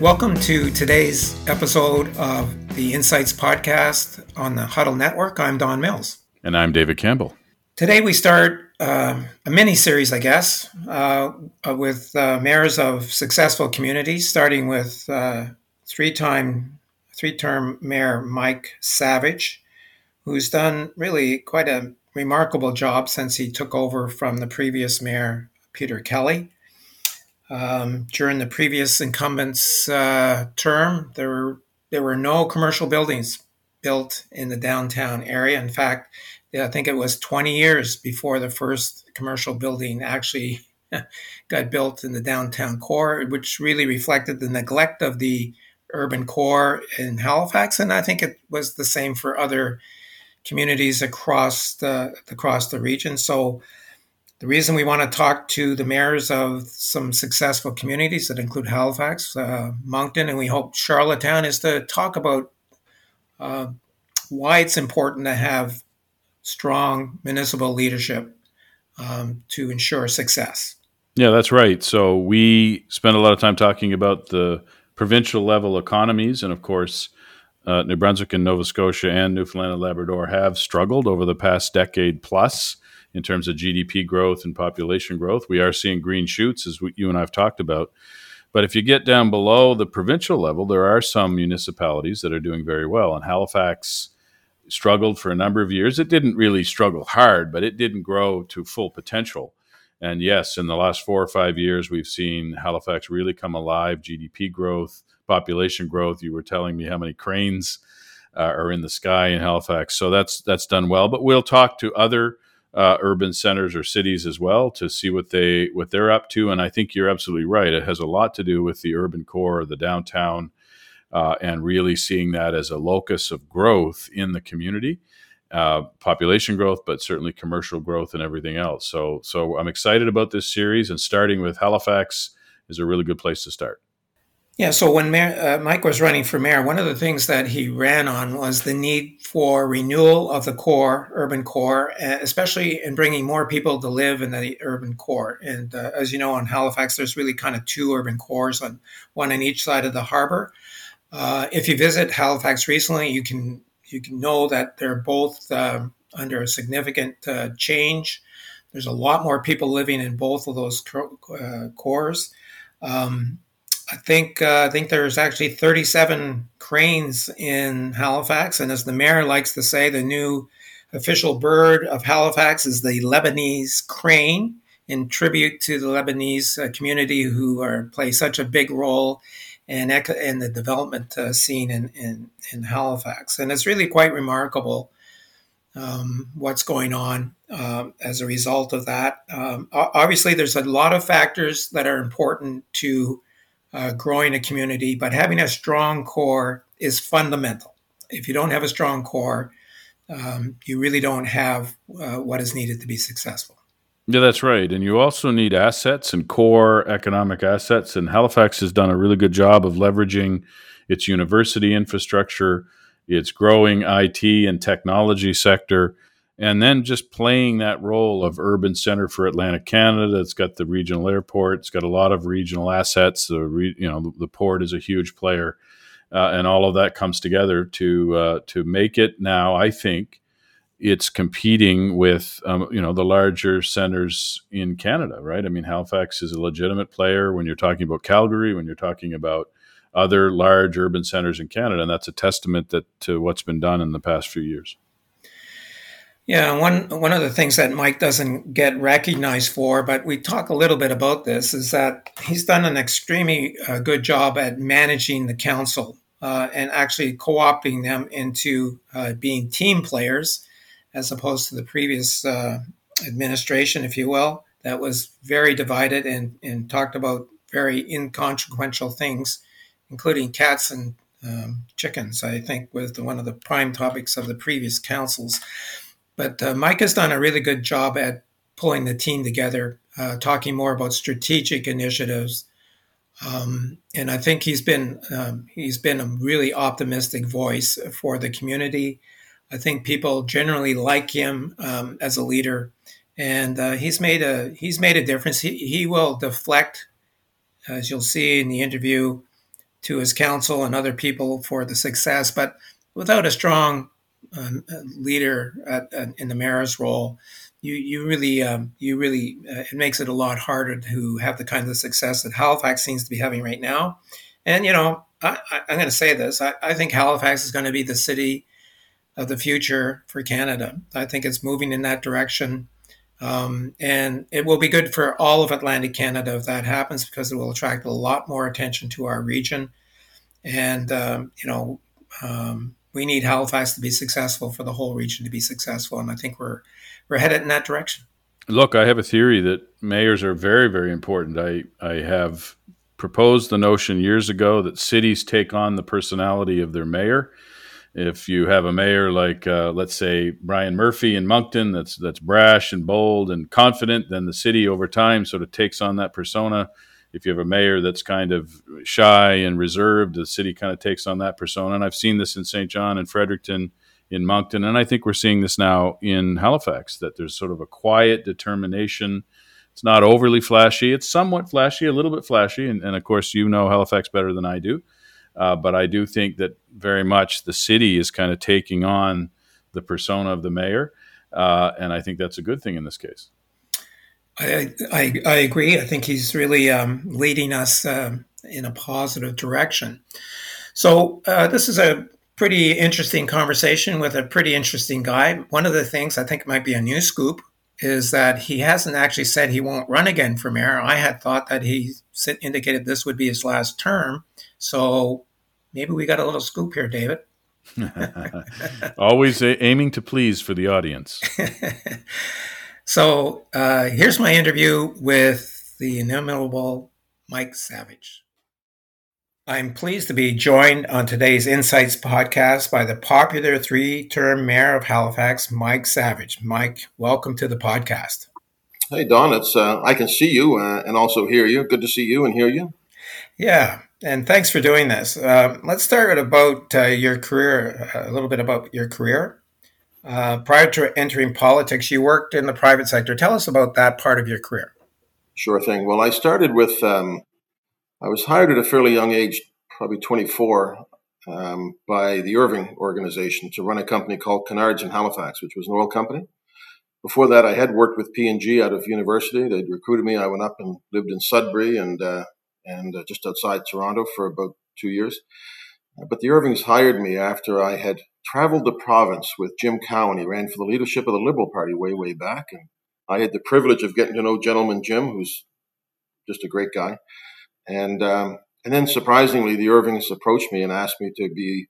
Welcome to today's episode of the Insights Podcast on the Huddle Network. I'm Don Mills. And I'm David Campbell. Today we start uh, a mini series, I guess, uh, with uh, mayors of successful communities, starting with uh, three time, three term mayor Mike Savage, who's done really quite a remarkable job since he took over from the previous mayor, Peter Kelly. Um, during the previous incumbent's uh, term, there were there were no commercial buildings built in the downtown area. In fact, I think it was 20 years before the first commercial building actually got built in the downtown core, which really reflected the neglect of the urban core in Halifax, and I think it was the same for other communities across the across the region. So the reason we want to talk to the mayors of some successful communities that include Halifax, uh, Moncton, and we hope Charlottetown is to talk about uh, why it's important to have strong municipal leadership um, to ensure success. Yeah, that's right. So we spend a lot of time talking about the provincial level economies, and of course, uh, New Brunswick and Nova Scotia and Newfoundland and Labrador have struggled over the past decade plus in terms of GDP growth and population growth. We are seeing green shoots, as we, you and I have talked about. But if you get down below the provincial level, there are some municipalities that are doing very well. And Halifax struggled for a number of years. It didn't really struggle hard, but it didn't grow to full potential. And yes, in the last four or five years, we've seen Halifax really come alive GDP growth, population growth. You were telling me how many cranes uh, are in the sky in Halifax. So that's, that's done well. But we'll talk to other uh, urban centers or cities as well to see what they what they're up to. And I think you're absolutely right. It has a lot to do with the urban core, the downtown, uh, and really seeing that as a locus of growth in the community, uh, population growth, but certainly commercial growth and everything else. So so I'm excited about this series, and starting with Halifax is a really good place to start. Yeah, so when mayor, uh, Mike was running for mayor, one of the things that he ran on was the need for renewal of the core, urban core, especially in bringing more people to live in the urban core. And uh, as you know, in Halifax, there's really kind of two urban cores, on one on each side of the harbor. Uh, if you visit Halifax recently, you can you can know that they're both um, under a significant uh, change. There's a lot more people living in both of those uh, cores. Um, I think uh, I think there's actually 37 cranes in Halifax, and as the mayor likes to say, the new official bird of Halifax is the Lebanese crane, in tribute to the Lebanese uh, community who are play such a big role in, in the development uh, scene in, in, in Halifax, and it's really quite remarkable. Um, what's going on um, as a result of that. Um, obviously, there's a lot of factors that are important to uh, growing a community, but having a strong core is fundamental. If you don't have a strong core, um, you really don't have uh, what is needed to be successful. Yeah, that's right. And you also need assets and core economic assets. And Halifax has done a really good job of leveraging its university infrastructure, its growing IT and technology sector, and then just playing that role of urban center for Atlantic Canada. It's got the regional airport. It's got a lot of regional assets. The re, you know the, the, port is a huge player, uh, and all of that comes together to uh, to make it now. I think it's competing with um, you know the larger centers in Canada, right? I mean, Halifax is a legitimate player when you're talking about Calgary, when you're talking about other large urban centers in Canada, and that's a testament that to what's been done in the past few years. Yeah, one one of the things that Mike doesn't get recognized for, but we talk a little bit about this, is that he's done an extremely uh, good job at managing the council uh, and actually co-opting them into uh, being team players, as opposed to the previous uh, administration, if you will, that was very divided and, and talked about very inconsequential things, including cats and um, chickens. I think was one of the prime topics of the previous councils. But uh, Mike has done a really good job at pulling the team together, uh, talking more about strategic initiatives. Um, and I think he's been um, he's been a really optimistic voice for the community. I think people generally like him um, as a leader, and uh, he's made a he's made a difference. He he will deflect, as you'll see in the interview, to his council and other people for the success, but without a strong uh, leader at, at, in the mayor's role, you you really um, you really uh, it makes it a lot harder to have the kind of success that Halifax seems to be having right now. And you know, I, am going to say this: I, I think Halifax is going to be the city of the future for Canada. I think it's moving in that direction. Um, and it will be good for all of Atlantic Canada if that happens because it will attract a lot more attention to our region. And, um, you know, um, we need Halifax to be successful for the whole region to be successful. And I think we're, we're headed in that direction. Look, I have a theory that mayors are very, very important. I, I have proposed the notion years ago that cities take on the personality of their mayor if you have a mayor like, uh, let's say, Brian Murphy in Moncton, that's that's brash and bold and confident, then the city over time sort of takes on that persona. If you have a mayor that's kind of shy and reserved, the city kind of takes on that persona. And I've seen this in Saint John and Fredericton, in Moncton, and I think we're seeing this now in Halifax. That there's sort of a quiet determination. It's not overly flashy. It's somewhat flashy, a little bit flashy, and, and of course, you know Halifax better than I do. Uh, but I do think that very much the city is kind of taking on the persona of the mayor, uh, and I think that's a good thing in this case. I, I, I agree. I think he's really um, leading us um, in a positive direction. So uh, this is a pretty interesting conversation with a pretty interesting guy. One of the things I think might be a new scoop is that he hasn't actually said he won't run again for mayor. I had thought that he indicated this would be his last term. So maybe we got a little scoop here, David. Always a- aiming to please for the audience. so uh, here's my interview with the inimitable Mike Savage. I'm pleased to be joined on today's Insights podcast by the popular three term mayor of Halifax, Mike Savage. Mike, welcome to the podcast. Hey, Don, it's uh, I can see you uh, and also hear you. Good to see you and hear you. Yeah, and thanks for doing this. Uh, let's start about uh, your career, a little bit about your career. Uh, prior to entering politics, you worked in the private sector. Tell us about that part of your career. Sure thing. Well, I started with, um, I was hired at a fairly young age, probably 24, um, by the Irving organization to run a company called Kennards in Halifax, which was an oil company. Before that, I had worked with P&G out of university. They'd recruited me. I went up and lived in Sudbury and uh, and uh, just outside Toronto for about two years. But the Irvings hired me after I had traveled the province with Jim Cowan. He ran for the leadership of the Liberal Party way, way back. And I had the privilege of getting to know Gentleman Jim, who's just a great guy. And, um, and then surprisingly, the Irvings approached me and asked me to be,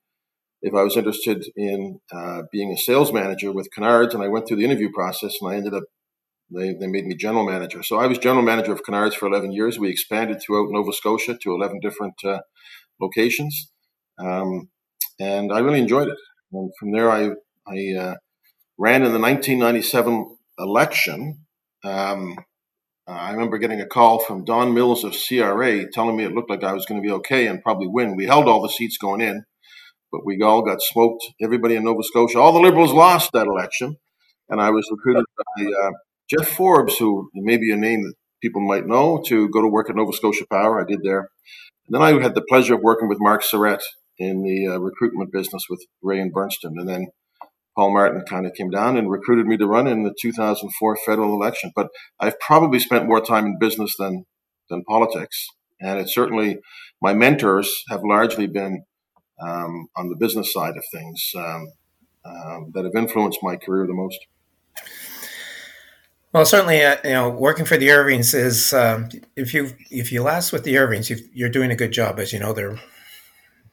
if I was interested in uh, being a sales manager with Canards. And I went through the interview process and I ended up they, they made me general manager. So I was general manager of Canards for 11 years. We expanded throughout Nova Scotia to 11 different uh, locations. Um, and I really enjoyed it. And from there, I, I uh, ran in the 1997 election. Um, I remember getting a call from Don Mills of CRA telling me it looked like I was going to be okay and probably win. We held all the seats going in, but we all got smoked. Everybody in Nova Scotia, all the Liberals lost that election. And I was recruited by uh, Jeff Forbes, who may be a name that people might know, to go to work at Nova Scotia Power. I did there. And then I had the pleasure of working with Mark Surrette in the uh, recruitment business with Ray and Berndtson. And then Paul Martin kind of came down and recruited me to run in the 2004 federal election. But I've probably spent more time in business than, than politics. And it's certainly, my mentors have largely been um, on the business side of things um, um, that have influenced my career the most. Well, certainly, uh, you know, working for the Irvings is um, if you if you last with the Irvings, you are doing a good job. As you know, they're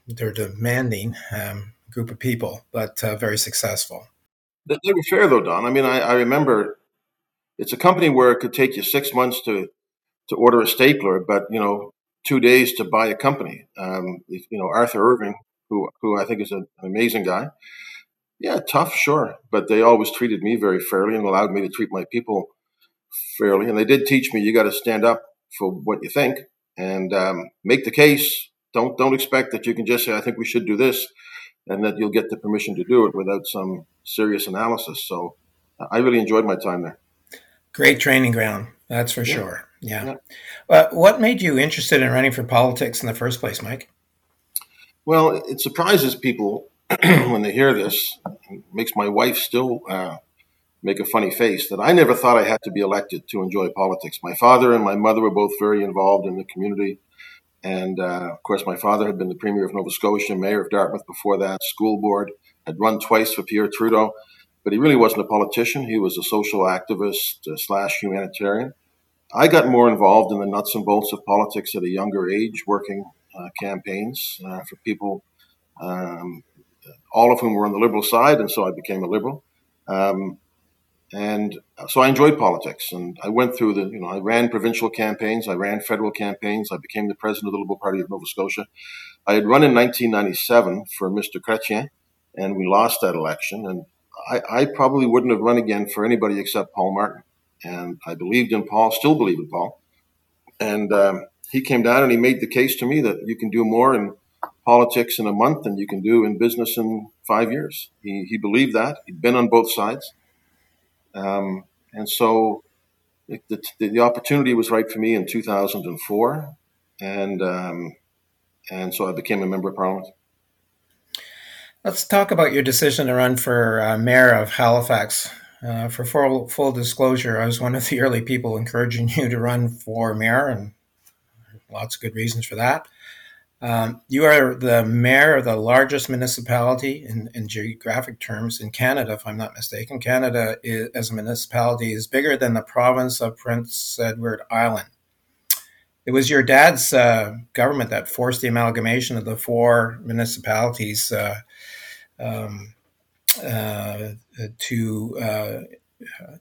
they're demanding um, group of people, but uh, very successful. They were fair though, Don. I mean, I, I, remember it's a company where it could take you six months to to order a stapler, but you know, two days to buy a company. Um, you know, Arthur Irving, who who I think is an amazing guy yeah, tough, sure, but they always treated me very fairly and allowed me to treat my people fairly. And they did teach me you got to stand up for what you think and um, make the case. Don't don't expect that you can just say I think we should do this, and that you'll get the permission to do it without some serious analysis. So I really enjoyed my time there. Great training ground, that's for yeah. sure. Yeah. yeah. Uh, what made you interested in running for politics in the first place, Mike? Well, it surprises people when they hear this. It makes my wife still uh, make a funny face that I never thought I had to be elected to enjoy politics. My father and my mother were both very involved in the community. And uh, of course, my father had been the Premier of Nova Scotia, Mayor of Dartmouth before that, school board, had run twice for Pierre Trudeau. But he really wasn't a politician. He was a social activist uh, slash humanitarian. I got more involved in the nuts and bolts of politics at a younger age, working uh, campaigns uh, for people, um, all of whom were on the liberal side, and so I became a liberal. Um, and so I enjoyed politics, and I went through the, you know, I ran provincial campaigns, I ran federal campaigns, I became the president of the Liberal Party of Nova Scotia. I had run in 1997 for Mr. Chrétien, and we lost that election. And I, I probably wouldn't have run again for anybody except Paul Martin. And I believed in Paul, still believe in Paul. And um, he came down and he made the case to me that you can do more in politics in a month than you can do in business in five years. He, he believed that. He'd been on both sides. Um, and so the, the, opportunity was right for me in 2004. And, um, and so I became a member of parliament. Let's talk about your decision to run for uh, mayor of Halifax. Uh, for full, full disclosure, I was one of the early people encouraging you to run for mayor, and lots of good reasons for that. Um, you are the mayor of the largest municipality in, in, geographic terms in Canada, if I'm not mistaken. Canada, is, as a municipality, is bigger than the province of Prince Edward Island. It was your dad's uh, government that forced the amalgamation of the four municipalities uh, um, uh, to uh,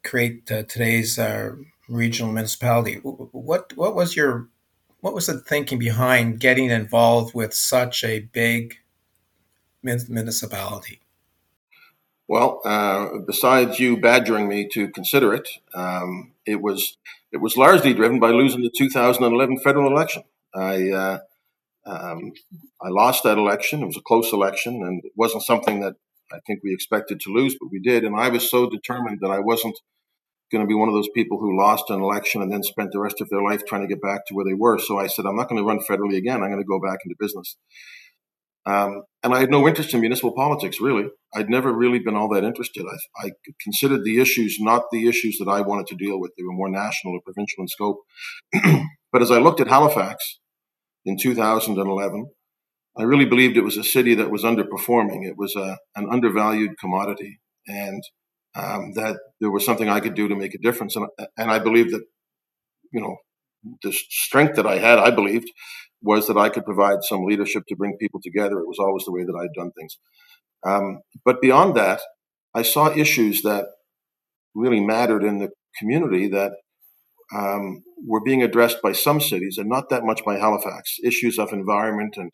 create uh, today's uh, regional municipality. What what was your what was the thinking behind getting involved with such a big municipality? Well, uh, besides you badgering me to consider it, um, it was it was largely driven by losing the 2011 federal election. I uh, um, I lost that election. It was a close election, and it wasn't something that I think we expected to lose, but we did. And I was so determined that I wasn't going to be one of those people who lost an election and then spent the rest of their life trying to get back to where they were. So I said, I'm not going to run federally again. I'm going to go back into business. Um, and I had no interest in municipal politics, really. I'd never really been all that interested. I, I, considered the issues not the issues that I wanted to deal with. They were more national or provincial in scope. but as I looked at Halifax in 2011, I really believed it was a city that was underperforming. It was a, an undervalued commodity. And um, that there was something I could do to make a difference. And, and I believe that, you know, the strength that I had, I believed, was that I could provide some leadership to bring people together. It was always the way that I'd done things. Um, but beyond that, I saw issues that really mattered in the community that um, were being addressed by some cities and not that much by Halifax. Issues of environment and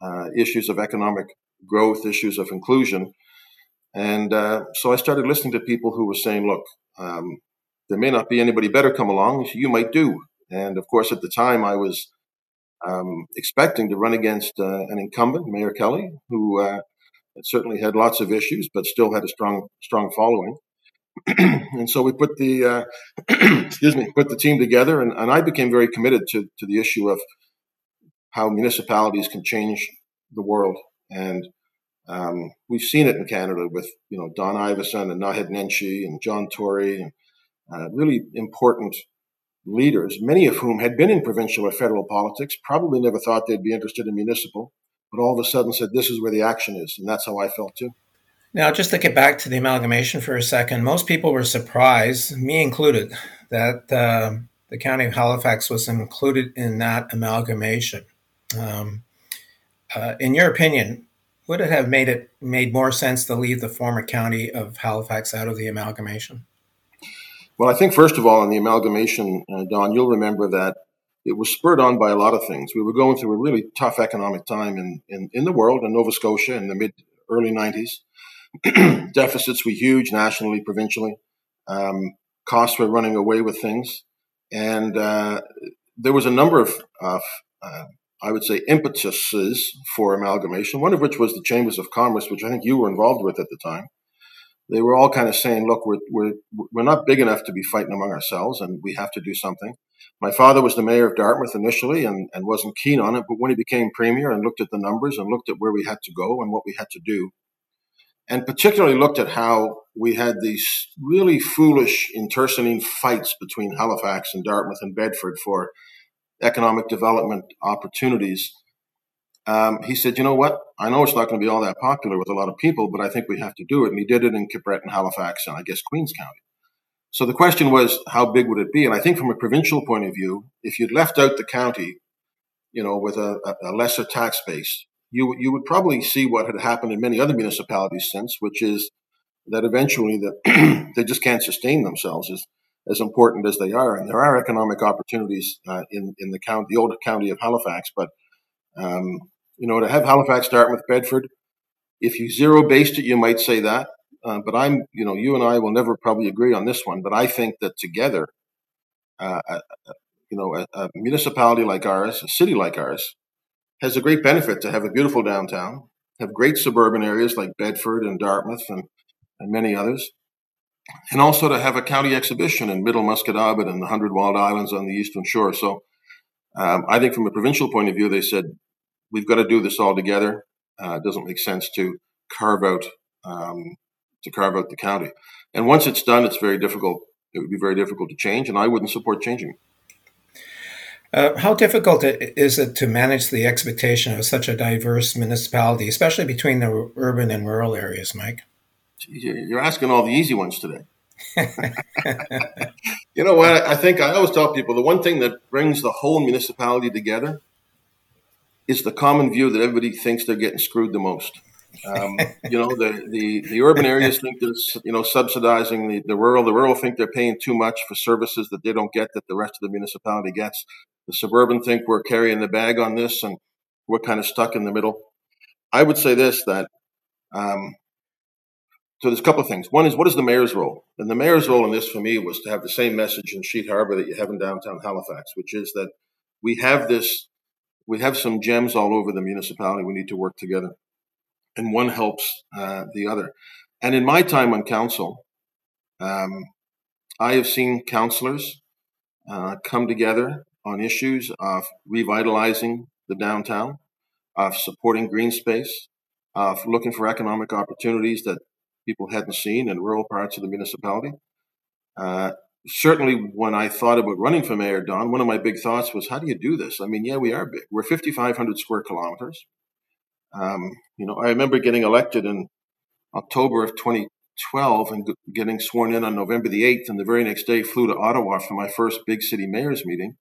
uh, issues of economic growth, issues of inclusion and uh, so I started listening to people who were saying, look, um, there may not be anybody better come along. You might do. And of course, at the time, I was um, expecting to run against uh, an incumbent, Mayor Kelly, who uh, certainly had lots of issues, but still had a strong, strong following. and so we put the, uh, excuse me, put the team together, and, and I became very committed to, to the issue of how municipalities can change the world. And um, we've seen it in Canada with you know Don Iveson and Naheed Nenshi and John Tory and uh, really important leaders, many of whom had been in provincial or federal politics, probably never thought they'd be interested in municipal, but all of a sudden said this is where the action is, and that's how I felt too. Now, just to get back to the amalgamation for a second, most people were surprised, me included, that uh, the county of Halifax was included in that amalgamation. Um, uh, in your opinion, would it have made it made more sense to leave the former county of Halifax out of the amalgamation? Well, I think first of all, in the amalgamation, uh, Don, you'll remember that it was spurred on by a lot of things. We were going through a really tough economic time in, in, in the world, in Nova Scotia in the mid early 90s. Deficits were huge nationally, provincially. Um, costs were running away with things. And uh, there was a number of, of uh, I would say, impetuses for amalgamation, one of which was the Chambers of Commerce, which I think you were involved with at the time. They were all kind of saying, look, we're, we're, we're not big enough to be fighting among ourselves and we have to do something. my father was the mayor of Dartmouth initially and, and wasn't keen on it, but when he became premier and looked at the numbers and looked at where we had to go and what we had to do, and particularly looked at how we had these really foolish internecine fights between Halifax and Dartmouth and Bedford for economic development opportunities. Um, he said, "You know what? I know it's not going to be all that popular with a lot of people, but I think we have to do it." And he did it in Cape Breton Halifax and I guess Queens County. So the question was, how big would it be? And I think from a provincial point of view, if you'd left out the county, you know, with a, a lesser tax base, you you would probably see what had happened in many other municipalities since, which is that eventually that they just can't sustain themselves as as important as they are. And there are economic opportunities uh, in in the county, the old county of Halifax, but um, you know, to have Halifax, Dartmouth, Bedford, if you zero based it, you might say that. Uh, but I'm, you know, you and I will never probably agree on this one. But I think that together, uh you know, a, a, municipality like ours, a city like ours, has a great benefit to have a beautiful downtown, have great suburban areas like Bedford and Dartmouth and, and many others, and also to have a county exhibition in Middle Musquodoboit and the Hundred Wild Islands on the Eastern Shore. So um, I think from a provincial point of view, they said, we've got to do this all together. Uh, it doesn't make sense to carve out um, to carve out the county. And once it's done, it's very difficult. It would be very difficult to change, and I wouldn't support changing. Uh, how difficult is it to manage the expectation of such a diverse municipality, especially between the urban and rural areas, Mike? You're asking all the easy ones today. you know what? I think I always tell people the one thing that brings the whole municipality together is the common view that everybody thinks they're getting screwed the most. Um, you know, the, the, the urban areas think they're, you know, subsidizing the, the rural. The rural think they're paying too much for services that they don't get that the rest of the municipality gets. The suburban think we're carrying the bag on this and we're kind of stuck in the middle. I would say this, that, um, so there's a couple of things. One is what is the mayor's role? And the mayor's role in this for me was to have the same message in Sheet Harbor that you have in downtown Halifax, which is that we have this, we have some gems all over the municipality. We need to work together and one helps uh, the other. And in my time on council, um, I have seen councillors uh, come together on issues of revitalizing the downtown, of supporting green space, of looking for economic opportunities that people hadn't seen in rural parts of the municipality. Uh, certainly, when I thought about running for mayor, Don, one of my big thoughts was, how do you do this? I mean, yeah, we are big. We're 5,500 square kilometers. Um, you know, I remember getting elected in October of 2012 and getting sworn in on November the 8th, and the very next day flew to Ottawa for my first big city mayor's meeting.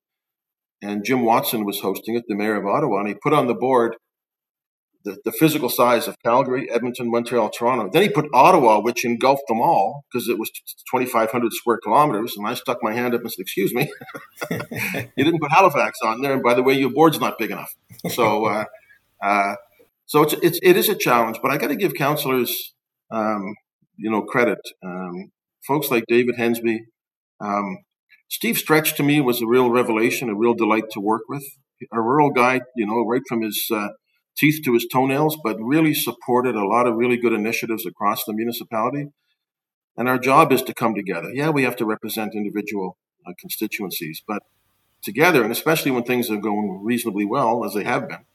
And Jim Watson was hosting it, the mayor of Ottawa, and he put on the board the, the physical size of Calgary, Edmonton, Montreal, Toronto. Then he put Ottawa, which engulfed them all because it was 2,500 square kilometers. And I stuck my hand up and said, Excuse me, you didn't put Halifax on there. And by the way, your board's not big enough. So, uh, uh, so it's, it's it is a challenge, but I got to give councillors, um, you know, credit. Um, folks like David Hendsbee, um, Steve Streatch to me was a real revelation, a real delight to work with. A rural guy, you know, right from his uh, teeth to his toenails, but really supported a lot of really good initiatives across the municipality. And our job is to come together. Yeah, we have to represent individual uh, constituencies, but together, and especially when things are going reasonably well, as they have been,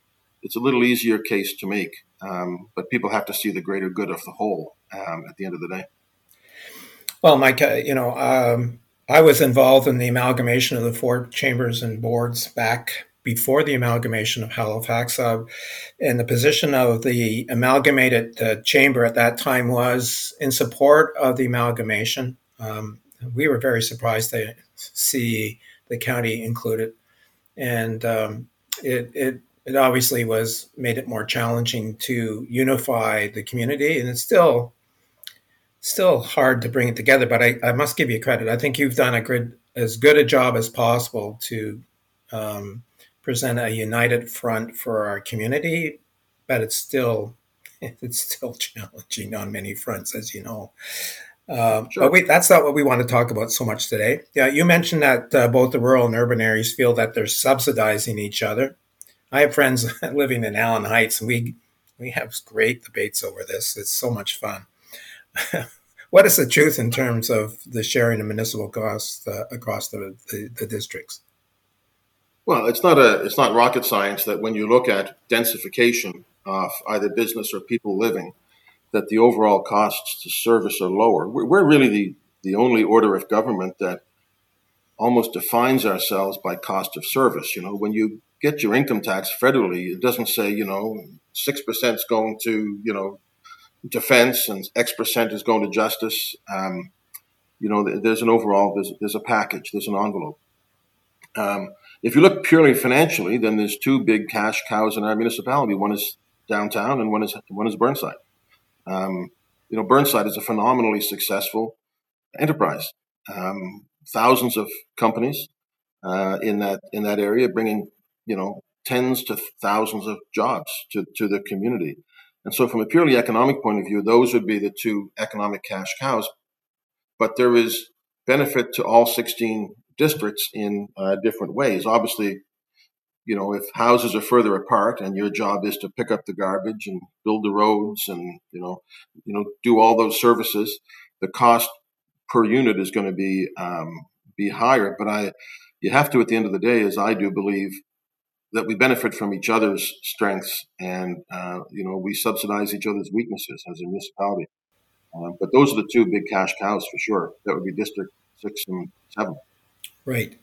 it's a little easier case to make, um, but people have to see the greater good of the whole um, at the end of the day. Well, Mike, uh, you know, um, I was involved in the amalgamation of the four chambers and boards back before the amalgamation of Halifax. Uh, and the position of the amalgamated uh, chamber at that time was in support of the amalgamation. Um, we were very surprised to see the county included. And um, it, it it obviously was made it more challenging to unify the community, and it's still still hard to bring it together. But I, I must give you credit. I think you've done a good as good a job as possible to um, present a united front for our community. But it's still it's still challenging on many fronts, as you know. Uh, sure. But wait, that's not what we want to talk about so much today. Yeah, you mentioned that uh, both the rural and urban areas feel that they're subsidizing each other. I have friends living in Allen Heights, and we we have great debates over this. It's so much fun. what is the truth in terms of the sharing of municipal costs uh, across the, the, the, districts? Well, it's not a it's not rocket science that when you look at densification of either business or people living, that the overall costs to service are lower. We're, we're really the the only order of government that almost defines ourselves by cost of service. You know, when you get your income tax federally, it doesn't say you know six percent is going to you know defense and X percent is going to justice. Um, you know, there's an overall there's there's a package, there's an envelope. Um, if you look purely financially, then there's two big cash cows in our municipality. One is downtown, and one is one is Burnside. Um, you know, Burnside is a phenomenally successful enterprise. Um, thousands of companies uh, in that in that area, bringing you know tens to thousands of jobs to to the community. And so, from a purely economic point of view, those would be the two economic cash cows. But there is benefit to all 16 districts in uh, different ways. Obviously, you know, if houses are further apart and your job is to pick up the garbage and build the roads and you know, you know, do all those services, the cost per unit is going to be um, be higher. But I, you have to, at the end of the day, as I do believe, that we benefit from each other's strengths and uh, you know we subsidize each other's weaknesses as a municipality. Uh, but those are the two big cash cows for sure. That would be District Six and Seven. Right.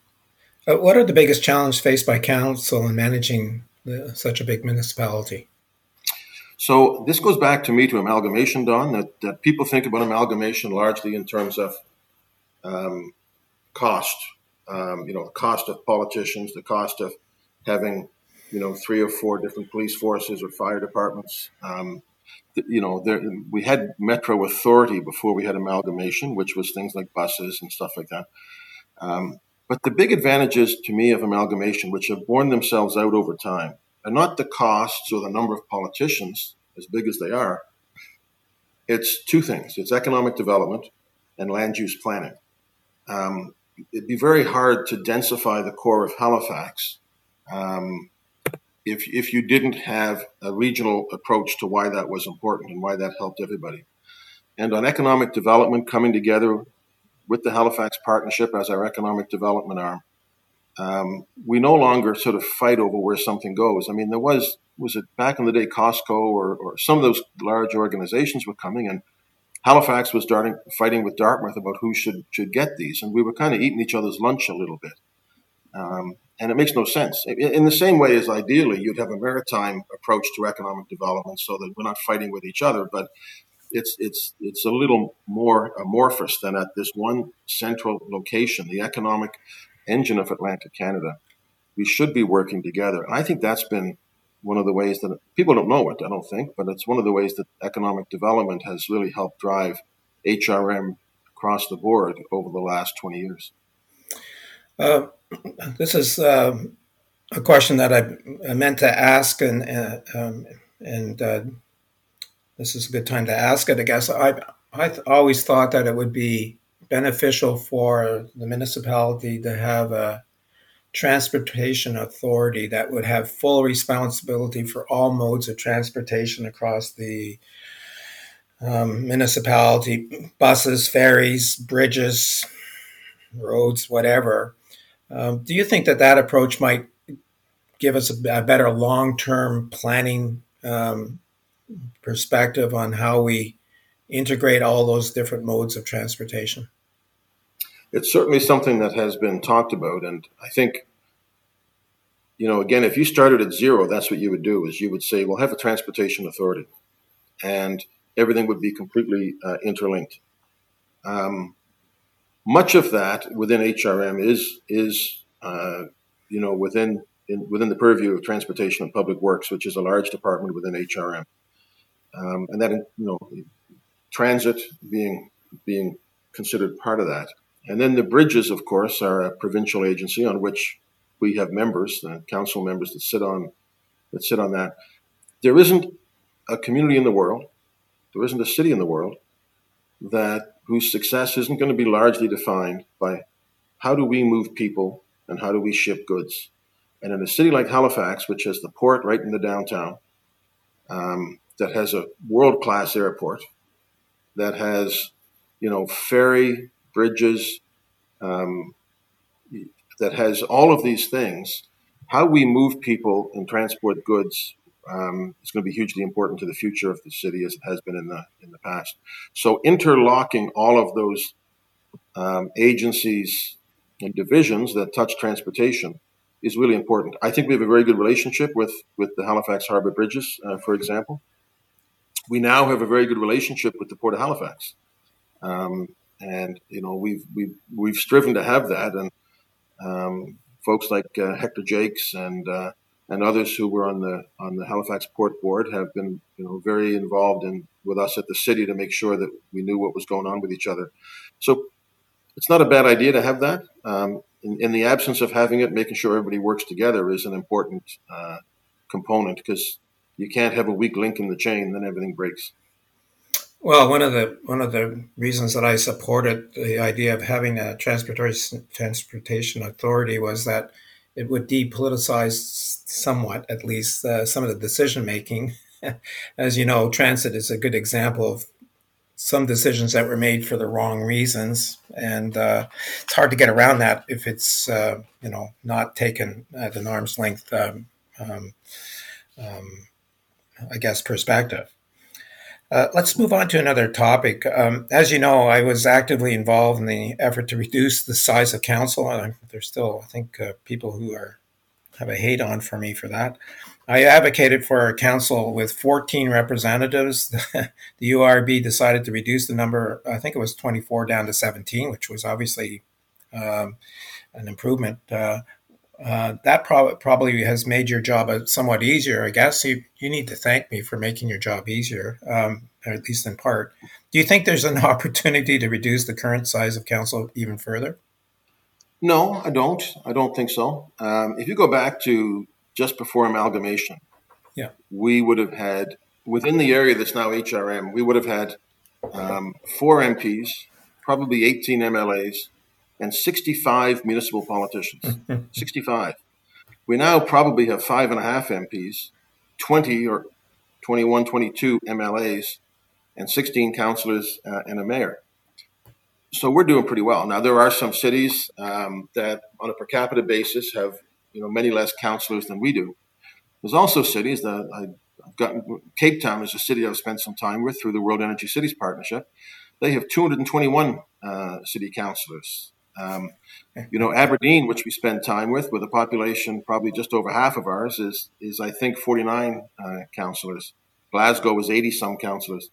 Uh, what are the biggest challenges faced by council in managing the, such a big municipality? So this goes back to me to amalgamation, Don. That, that people think about amalgamation largely in terms of um, cost. Um, you know, the cost of politicians, the cost of having you know three or four different police forces or fire departments. Um, you know, there, we had Metro Authority before we had amalgamation, which was things like buses and stuff like that. Um, but the big advantages to me of amalgamation, which have borne themselves out over time, are not the costs or the number of politicians, as big as they are. It's two things it's economic development and land use planning. Um, it'd be very hard to densify the core of Halifax um, if, if you didn't have a regional approach to why that was important and why that helped everybody. And on economic development, coming together with the Halifax Partnership as our economic development arm, um, we no longer sort of fight over where something goes. I mean, there was was it back in the day Costco or, or some of those large organizations were coming and Halifax was starting fighting with Dartmouth about who should should get these, and we were kind of eating each other's lunch a little bit, um, and it makes no sense. In the same way as ideally you'd have a maritime approach to economic development, so that we're not fighting with each other, but it's it's it's a little more amorphous than at this one central location, the economic engine of Atlantic Canada. We should be working together, and I think that's been one of the ways that people don't know it. I don't think, but it's one of the ways that economic development has really helped drive HRM across the board over the last twenty years. Uh, this is uh, a question that I, I, meant to ask, and uh, um, and uh, this is a good time to ask it. I guess I I always thought that it would be beneficial for the municipality to have a transportation authority that would have full responsibility for all modes of transportation across the um, municipality buses, ferries, bridges, roads, whatever. Um, do you think that that approach might give us a, a better long term planning um, perspective on how we integrate all those different modes of transportation? It's certainly something that has been talked about, and I think, you know, again, if you started at zero, that's what you would do: is you would say, "Well, have a transportation authority," and everything would be completely uh, interlinked. Um, much of that within HRM is is uh, you know within in, within the purview of Transportation and Public Works, which is a large department within HRM um, and that you know transit being being considered part of that. And then the bridges, of course, are a provincial agency on which we have members, the council members that sit on that sit on that. There isn't a community in the world, there isn't a city in the world that whose success isn't going to be largely defined by how do we move people and how do we ship goods. And in a city like Halifax, which has the port right in the downtown, um, that has a world class airport, that has, you know, ferry, bridges, um, that has all of these things. how we move people and transport goods um, is going to be hugely important to the future of the city as it has been in the in the past. So interlocking all of those um, agencies and divisions that touch transportation is really important. I think we have a very good relationship with with the Halifax Harbor Bridges, uh, for example. We now have a very good relationship with the Port of Halifax, um, and you know we've we've we've striven to have that, and um, folks like uh, Hector Jacques and uh, and others who were on the on the Halifax Port Board have been you know very involved in with us at the city to make sure that we knew what was going on with each other. So it's not a bad idea to have that. Um, in, in, the absence of having it, making sure everybody works together is an important uh, component because you can't have a weak link in the chain, then everything breaks. Well, one of the one of the reasons that I supported the idea of having a transportation transportation authority was that it would depoliticize somewhat, at least, uh, some of the decision making. As you know, transit is a good example of some decisions that were made for the wrong reasons, and uh, it's hard to get around that if it's uh, you know not taken at an arm's length, um, um, um, I guess, perspective. Uh, let's move on to another topic. Um, as you know, I was actively involved in the effort to reduce the size of council. And there's still, I think, uh, people who are have a hate on for me for that. I advocated for a council with 14 representatives. the URB decided to reduce the number, I think it was 24 down to 17, which was obviously um, an improvement. Uh, uh, that pro- probably has made your job somewhat easier. I guess you, you need to thank me for making your job easier, um, at least in part. Do you think there's an opportunity to reduce the current size of council even further? No, I don't. I don't think so. Um, if you go back to just before amalgamation, yeah, we would have had within the area that's now HRM, we would have had um, four MPs, probably 18 MLAs, and 65 municipal politicians. 65. We now probably have five and a half MPs, 20 or 21, 22 MLAs, and 16 councillors uh, and a mayor. So we're doing pretty well. Now there are some cities um, that, on a per capita basis, have you know many less councillors than we do. There's also cities that I've gotten. Cape Town is a city I've spent some time with through the World Energy Cities Partnership. They have 221 uh, city councillors. Um, you know, Aberdeen, which we spend time with, with a population probably just over half of ours, is is I think 49 uh, councillors. Glasgow is 80 some councillors.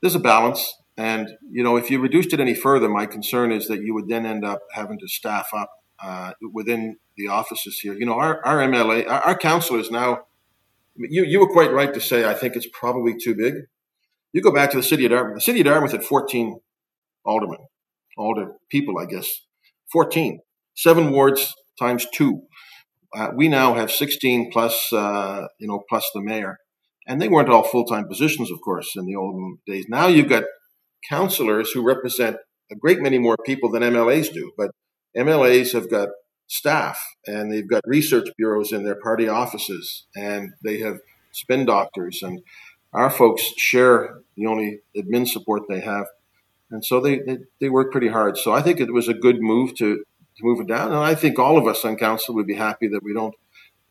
There's a balance, and you know, if you reduced it any further, my concern is that you would then end up having to staff up uh, within the offices here. You know, our our MLA, our, our councillors now. You you were quite right to say I think it's probably too big. You go back to the city of Dartmouth. The city of Dartmouth had 14 aldermen all the people, I guess, 14. Seven wards times two. Uh, we now have 16 plus, uh, you know, plus the mayor. And they weren't all full time positions, of course, in the old days. Now you've got councillors who represent a great many more people than MLAs do. But MLAs have got staff and they've got research bureaus in their party offices and they have spin doctors. And our folks share the only admin support they have and so they, they, they pretty hard. So I think it was a good move to, to move it down. And I think all of us on council would be happy that we don't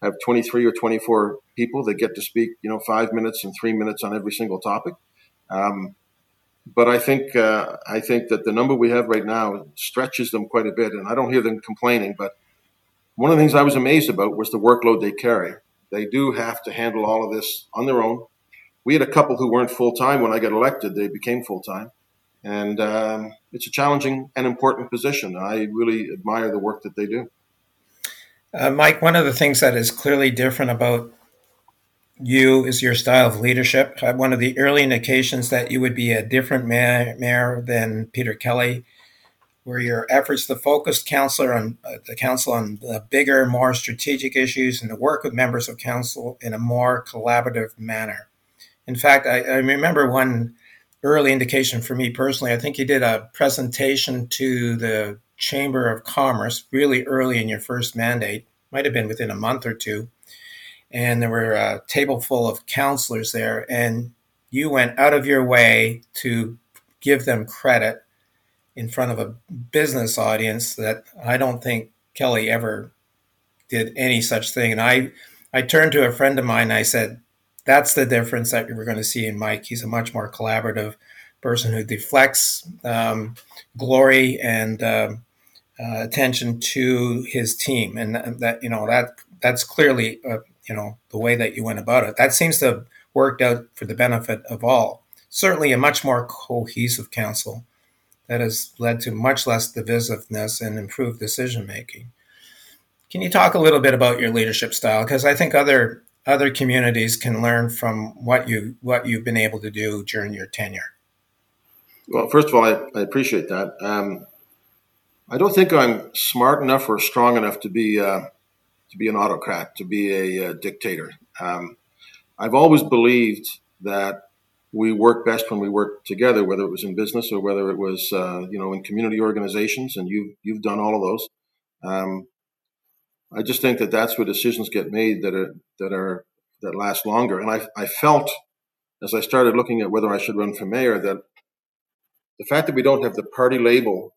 have 23 or 24 people that get to speak, you know, five minutes and three minutes on every single topic. Um, but I think uh, I think that the number we have right now stretches them quite a bit, and I don't hear them complaining. But one of the things I was amazed about was the workload they carry. They do have to handle all of this on their own. We had a couple who weren't full time when I got elected; they became full time. And um, it's a challenging and important position. I really admire the work that they do. Uh, Mike, one of the things that is clearly different about you is your style of leadership. Uh, one of the early indications that you would be a different mayor, mayor than Peter Kelly were your efforts to focus council on uh, the council on the bigger, more strategic issues and to work with members of council in a more collaborative manner. In fact, I, I remember one early indication for me personally. I think you did a presentation to the Chamber of Commerce really early in your first mandate, might have been within a month or two. And there were a table full of counselors there, and you went out of your way to give them credit in front of a business audience that I don't think Kelly ever did any such thing. And I, I turned to a friend of mine and I said, that's the difference that we're going to see in Mike. He's a much more collaborative person who deflects um, glory and um, uh, attention to his team, and that you know that that's clearly uh, you know the way that you went about it. That seems to have worked out for the benefit of all. Certainly, a much more cohesive council that has led to much less divisiveness and improved decision making. Can you talk a little bit about your leadership style? Because I think other other communities can learn from what you what you've been able to do during your tenure. Well, first of all, I, I appreciate that. Um, I don't think I'm smart enough or strong enough to be uh, to be an autocrat, to be a, a dictator. Um, I've always believed that we work best when we work together, whether it was in business or whether it was uh, you know in community organizations, and you've you've done all of those. Um, I just think that that's where decisions get made that are that are that last longer. And I, I felt as I started looking at whether I should run for mayor that the fact that we don't have the party label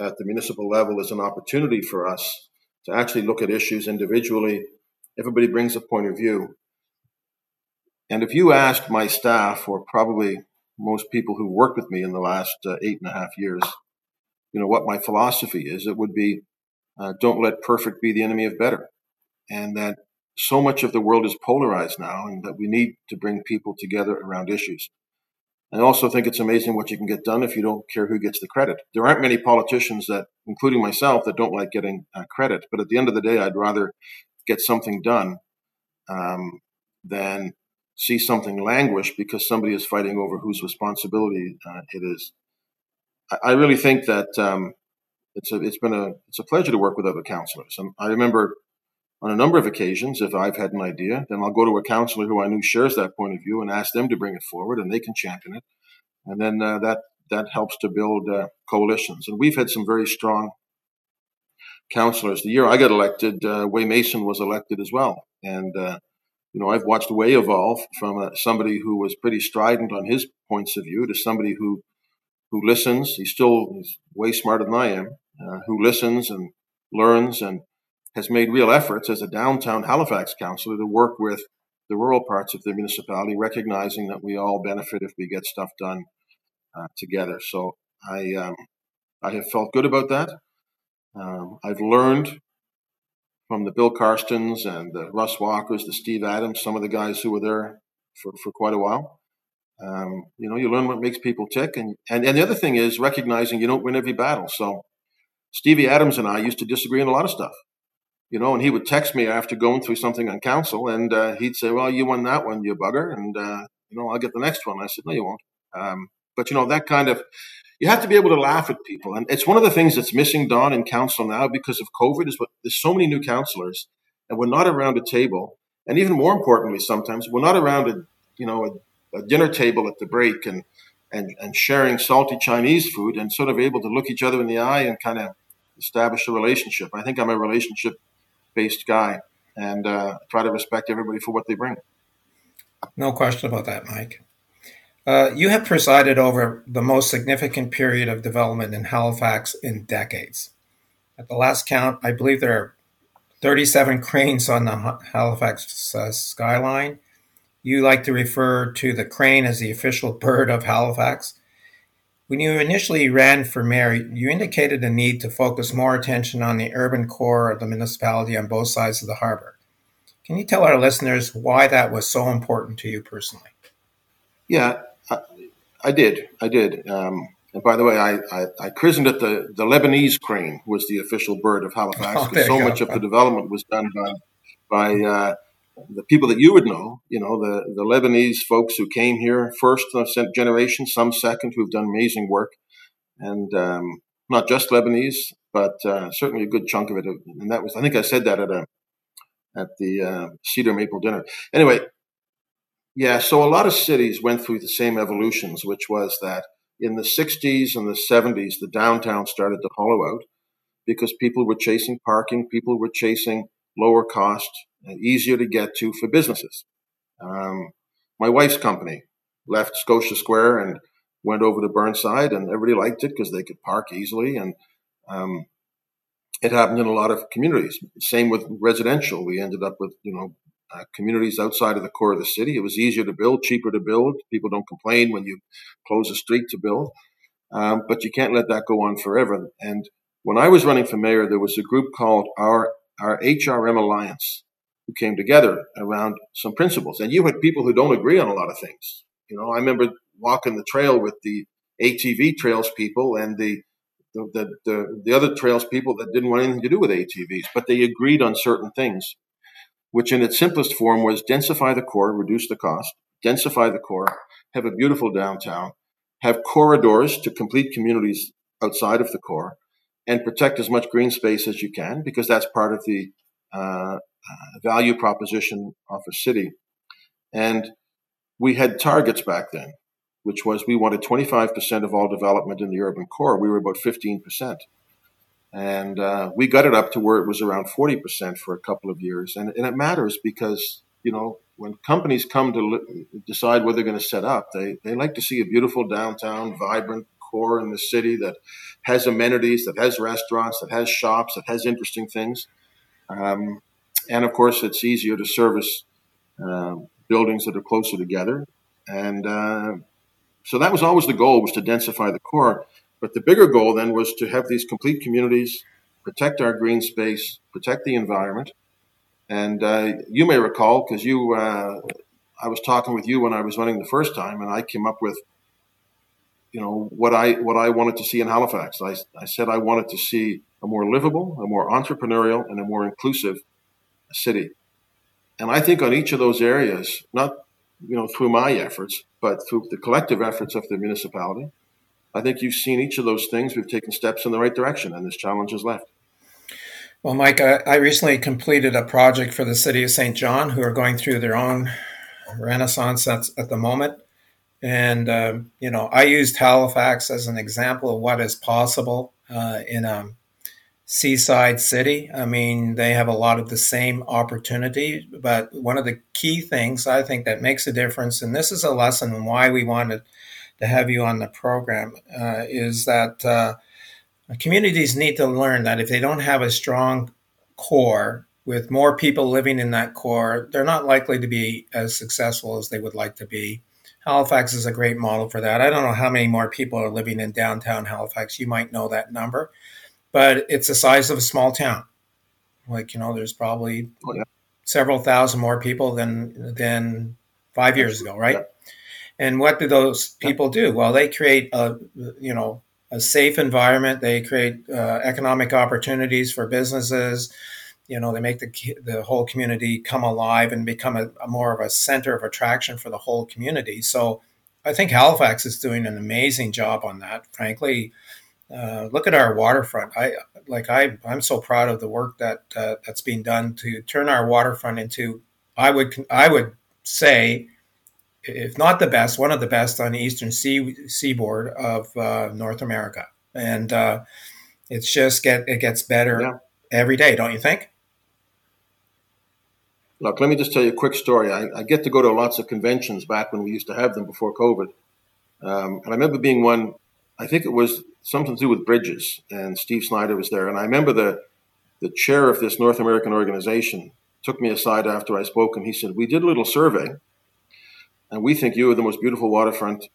at the municipal level is an opportunity for us to actually look at issues individually. Everybody brings a point of view. And if you asked my staff, or probably most people who worked with me in the last uh, eight and a half years, you know, what my philosophy is, it would be uh, don't let perfect be the enemy of better. And that so much of the world is polarized now, and that we need to bring people together around issues. I also think it's amazing what you can get done if you don't care who gets the credit. There aren't many politicians that, including myself, that don't like getting uh, credit. But at the end of the day, I'd rather get something done um, than see something languish because somebody is fighting over whose responsibility uh, it is. I, I, really think that um, it's a, it's been a it's a pleasure to work with other councillors. And I remember on a number of occasions, if I've had an idea, then I'll go to a councillor who I knew shares that point of view and ask them to bring it forward, and they can champion it. And then uh, that that helps to build uh, coalitions. And we've had some very strong councillors. The year I got elected, uh, Waye Mason was elected as well, and uh, you know I've watched Waye evolve from uh, somebody who was pretty strident on his points of view to somebody who who listens. He's still he's way smarter than I am. Uh, who listens and learns and has made real efforts as a downtown Halifax councillor to work with the rural parts of the municipality, recognizing that we all benefit if we get stuff done uh, together. So I um, I have felt good about that. Um, I've learned from the Bill Karstens and the Russ Walkers, the Steve Adams, some of the guys who were there for, for quite a while. Um, you know, you learn what makes people tick, and, and and the other thing is recognizing you don't win every battle. So Stevie Adams and I used to disagree on a lot of stuff you know, and he would text me after going through something on council, and uh, he'd say, "Well, you won that one, you bugger," and uh, you know, I'll get the next one. I said, "No, you won't." Um, but you know, that kind of you have to be able to laugh at people, and it's one of the things that's missing, Don, in council now because of COVID. Is what there's so many new councillors, and we're not around a table, and even more importantly, sometimes we're not around a you know a, a dinner table at the break and and and sharing salty Chinese food and sort of able to look each other in the eye and kind of establish a relationship. I think I'm a relationship based guy and uh, try to respect everybody for what they bring. No question about that, Mike. Uh, you have presided over the most significant period of development in Halifax in decades. At the last count, I believe there are 37 cranes on the Halifax uh, skyline. You like to refer to the crane as the official bird of Halifax. When you initially ran for mayor, you indicated a need to focus more attention on the urban core of the municipality on both sides of the harbor. Can you tell our listeners why that was so important to you personally? Yeah, I, I did. I did. Um, and by the way, I, I, I, christened it the, the Lebanese crane was the official bird of Halifax because oh, so much of the development was done by by uh, the people that you would know, you know, the, the Lebanese folks who came here first generation, some second, who've done amazing work. And um, not just Lebanese, but uh, certainly a good chunk of it. And that was, I think I said that at a at the uh, Cedar Maple dinner. Anyway, yeah, so a lot of cities went through the same evolutions, which was that in the 60s and the 70s, the downtown started to hollow out because people were chasing parking, people were chasing lower cost easier to get to for businesses. Um, my wife's company left Scotia Square and went over to Burnside, and everybody liked it because they could park easily. And um, it happened in a lot of communities. Same with residential. We ended up with, you know, uh, communities outside of the core of the city. It was easier to build, cheaper to build. People don't complain when you close a street to build. Um, but you can't let that go on forever. And when I was running for mayor, there was a group called our, our HRM Alliance who came together around some principles. And you had people who don't agree on a lot of things. You know, I remember walking the trail with the ATV trails people and the the, the, the other trails people that didn't want anything to do with ATVs, but they agreed on certain things, which in its simplest form was densify the core, reduce the cost, densify the core, have a beautiful downtown, have corridors to complete communities outside of the core, and protect as much green space as you can because that's part of the uh, value proposition of a city. And we had targets back then which was we wanted 25% of all development in the urban core. We were about 15%. And uh, we got it up to where it was around 40% for a couple of years. And, and it matters because, you know, when companies come to li- decide where they're going to set up, they, they like to see a beautiful downtown, vibrant core in the city that has amenities, that has restaurants, that has shops, that has interesting things. Um, and of course, it's easier to service uh, buildings that are closer together. And uh, so that was always the goal was to densify the core. But the bigger goal then was to have these complete communities, protect our green space, protect the environment. And uh, you may recall, because you, uh, I was talking with you when I was running the first time, and I came up with, you know, what I what I wanted to see in Halifax. I, I said I wanted to see a more livable, a more entrepreneurial, and a more inclusive city. And I think on each of those areas, not you know, through my efforts, but through the collective efforts of the municipality. I think you've seen each of those things. We've taken steps in the right direction, and this challenge is left. Well, Mike, I, I recently completed a project for the city of Saint John, who are going through their own renaissance at, at the moment. And, uh, you know, I used Halifax as an example of what is possible uh, in a seaside city. I mean, they have a lot of the same opportunity, but one of the key things I think that makes a difference, and this is a lesson in why we wanted to have you on the program, uh, is that uh, communities need to learn that if they don't have a strong core with more people living in that core, they're not likely to be as successful as they would like to be. Halifax is a great model for that. I don't know how many more people are living in downtown Halifax. You might know that number but it's the size of a small town. Like you know, there's probably oh, yeah. several thousand more people than than five years ago, right? Yeah. And what do those people do? Well, they create a you know a safe environment. They create uh, economic opportunities for businesses. You know, they make the the whole community come alive and become a, a more of a center of attraction for the whole community. So, I think Halifax is doing an amazing job on that. Frankly, uh, look at our waterfront. I like I I'm so proud of the work that uh, that's being done to turn our waterfront into I would I would say if not the best, one of the best on the eastern sea, seaboard of uh, North America, and uh, it's just get it gets better yeah. every day, don't you think? Look, let me just tell you a quick story. I, I, get to go to lots of conventions back when we used to have them before COVID, um, and I remember being one. I think it was something to do with bridges, and Steve Snider was there. And I remember the the chair of this North American organization took me aside after I spoke, and he said, "We did a little survey, and we think you are the most beautiful waterfront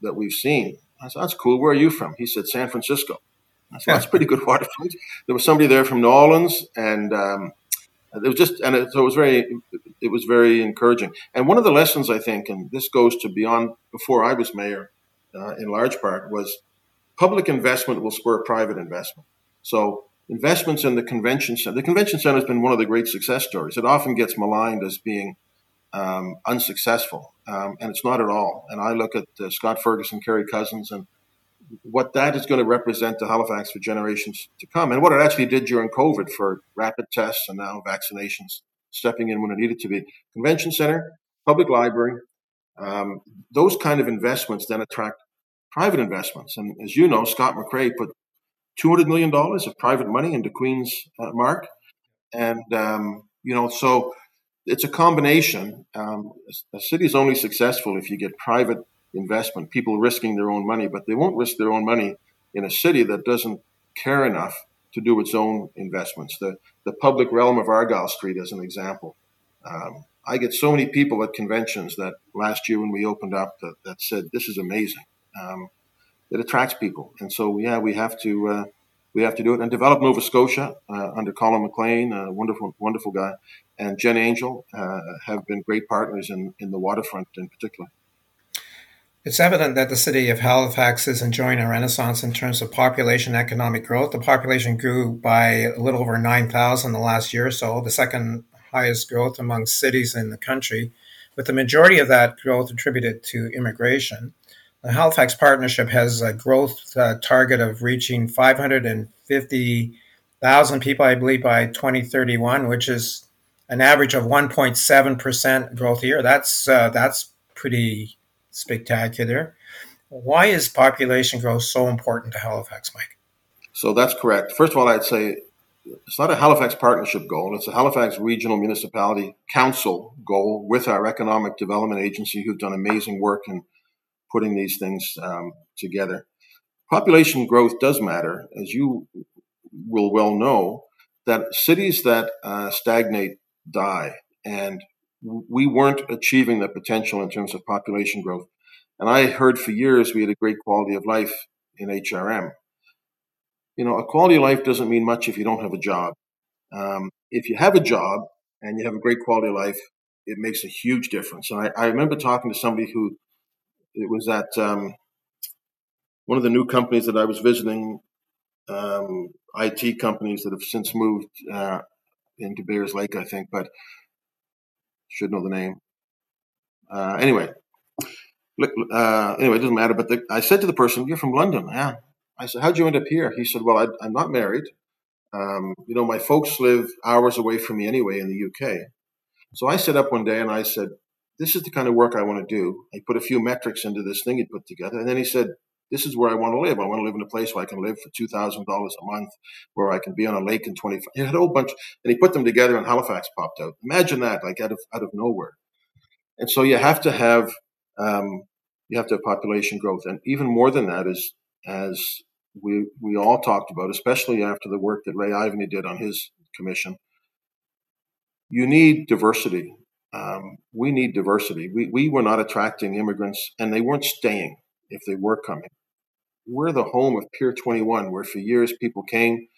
that we've seen." I said, "That's cool. Where are you from?" He said, "San Francisco." I said, "That's pretty good waterfront." There was somebody there from New Orleans, and um, it was just, and it, so it was very, it was very encouraging. And one of the lessons I think, and this goes to beyond before I was mayor, uh, in large part, was public investment will spur private investment. So investments in the convention center. The convention center has been one of the great success stories. It often gets maligned as being um, unsuccessful, um, and it's not at all. And I look at uh, Scott Ferguson, Carrie Cussons, and what that is going to represent to Halifax for generations to come, and what it actually did during COVID for rapid tests and now vaccinations stepping in when it needed to be. Convention center, public library, um, those kind of investments then attract private investments. And as you know, Scott McCrea put $200 million of private money into Queen's uh, Marque. And, um, you know, so it's a combination. Um, a city is only successful if you get private investment, people risking their own money, but they won't risk their own money in a city that doesn't care enough to do its own investments. The the public realm of Argyle Street, as an example. Um, I get so many people at conventions that last year when we opened up that, that said this is amazing. Um, it attracts people, and so yeah, we have to uh, we have to do it and develop Nova Scotia uh, under Colin MacLean, a wonderful wonderful guy, and Jen Angel uh, have been great partners in in the waterfront in particular. It's evident that the city of Halifax is enjoying a renaissance in terms of population economic growth. The population grew by a little over 9,000 the last year or so, the second highest growth among cities in the country, with the majority of that growth attributed to immigration. The Halifax Partnership has a growth uh, target of reaching 550,000 people, I believe, by 2031, which is an average of 1.7% growth a year. That's, uh, that's pretty spectacular. Why is population growth so important to Halifax, Mike? So that's correct. First of all, I'd say it's not a Halifax partnership goal. It's a Halifax Regional Municipality Council goal with our Economic Development Agency, who've done amazing work in putting these things um, together. Population growth does matter, as you will well know. That cities that uh, stagnate die, and we weren't achieving the potential in terms of population growth. And I heard for years we had a great quality of life in HRM you know, a quality of life doesn't mean much if you don't have a job. Um, if you have a job and you have a great quality of life, it makes a huge difference. And I, I remember talking to somebody who it was at um, one of the new companies that I was visiting, um, IT companies that have since moved uh, into Bayers Lake, I think, but should know the name. Uh, anyway, uh, anyway, it doesn't matter. But the, I said to the person, "You're from London, yeah." I said, How'd you end up here? He said, Well, I, am not married. Um, you know, my folks live hours away from me anyway in the UK. So I set up one day and I said, This is the kind of work I want to do. I put a few metrics into this thing he put together. And then he said, This is where I want to live. I want to live in a place where I can live for $2,000 a month, where I can be on a lake in 25. He had a whole bunch, and he put them together and Halifax popped out. Imagine that, like out of, out of nowhere. And so you have to have, um, you have to have population growth. And even more than that is as we we all talked about, especially after the work that Ray Ivany did on his commission. You need diversity. Um, we need diversity. We we were not attracting immigrants, and they weren't staying if they were coming. We're the home of Pier 21, where for years people came,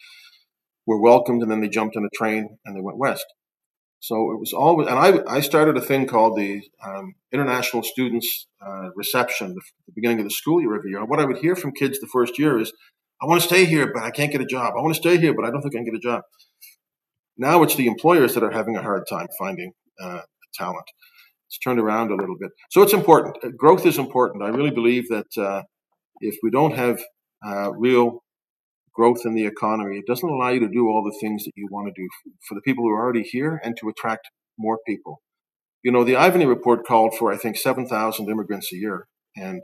were welcomed, and then they jumped on a train and they went west. So it was always, and I, I started a thing called the um, International Students uh, Reception, the, the, beginning of the school year every year. What I would hear from kids the first year is, I want to stay here, but I can't get a job. I want to stay here, but I don't think I can get a job. Now it's the employers that are having a hard time finding uh, talent. It's turned around a little bit. So it's important. Uh, growth is important. I really believe that uh, if we don't have uh, real growth in the economy, it doesn't allow you to do all the things that you want to do for the people who are already here and to attract more people. You know, the Ivany report called for, I think, 7,000 immigrants a year. And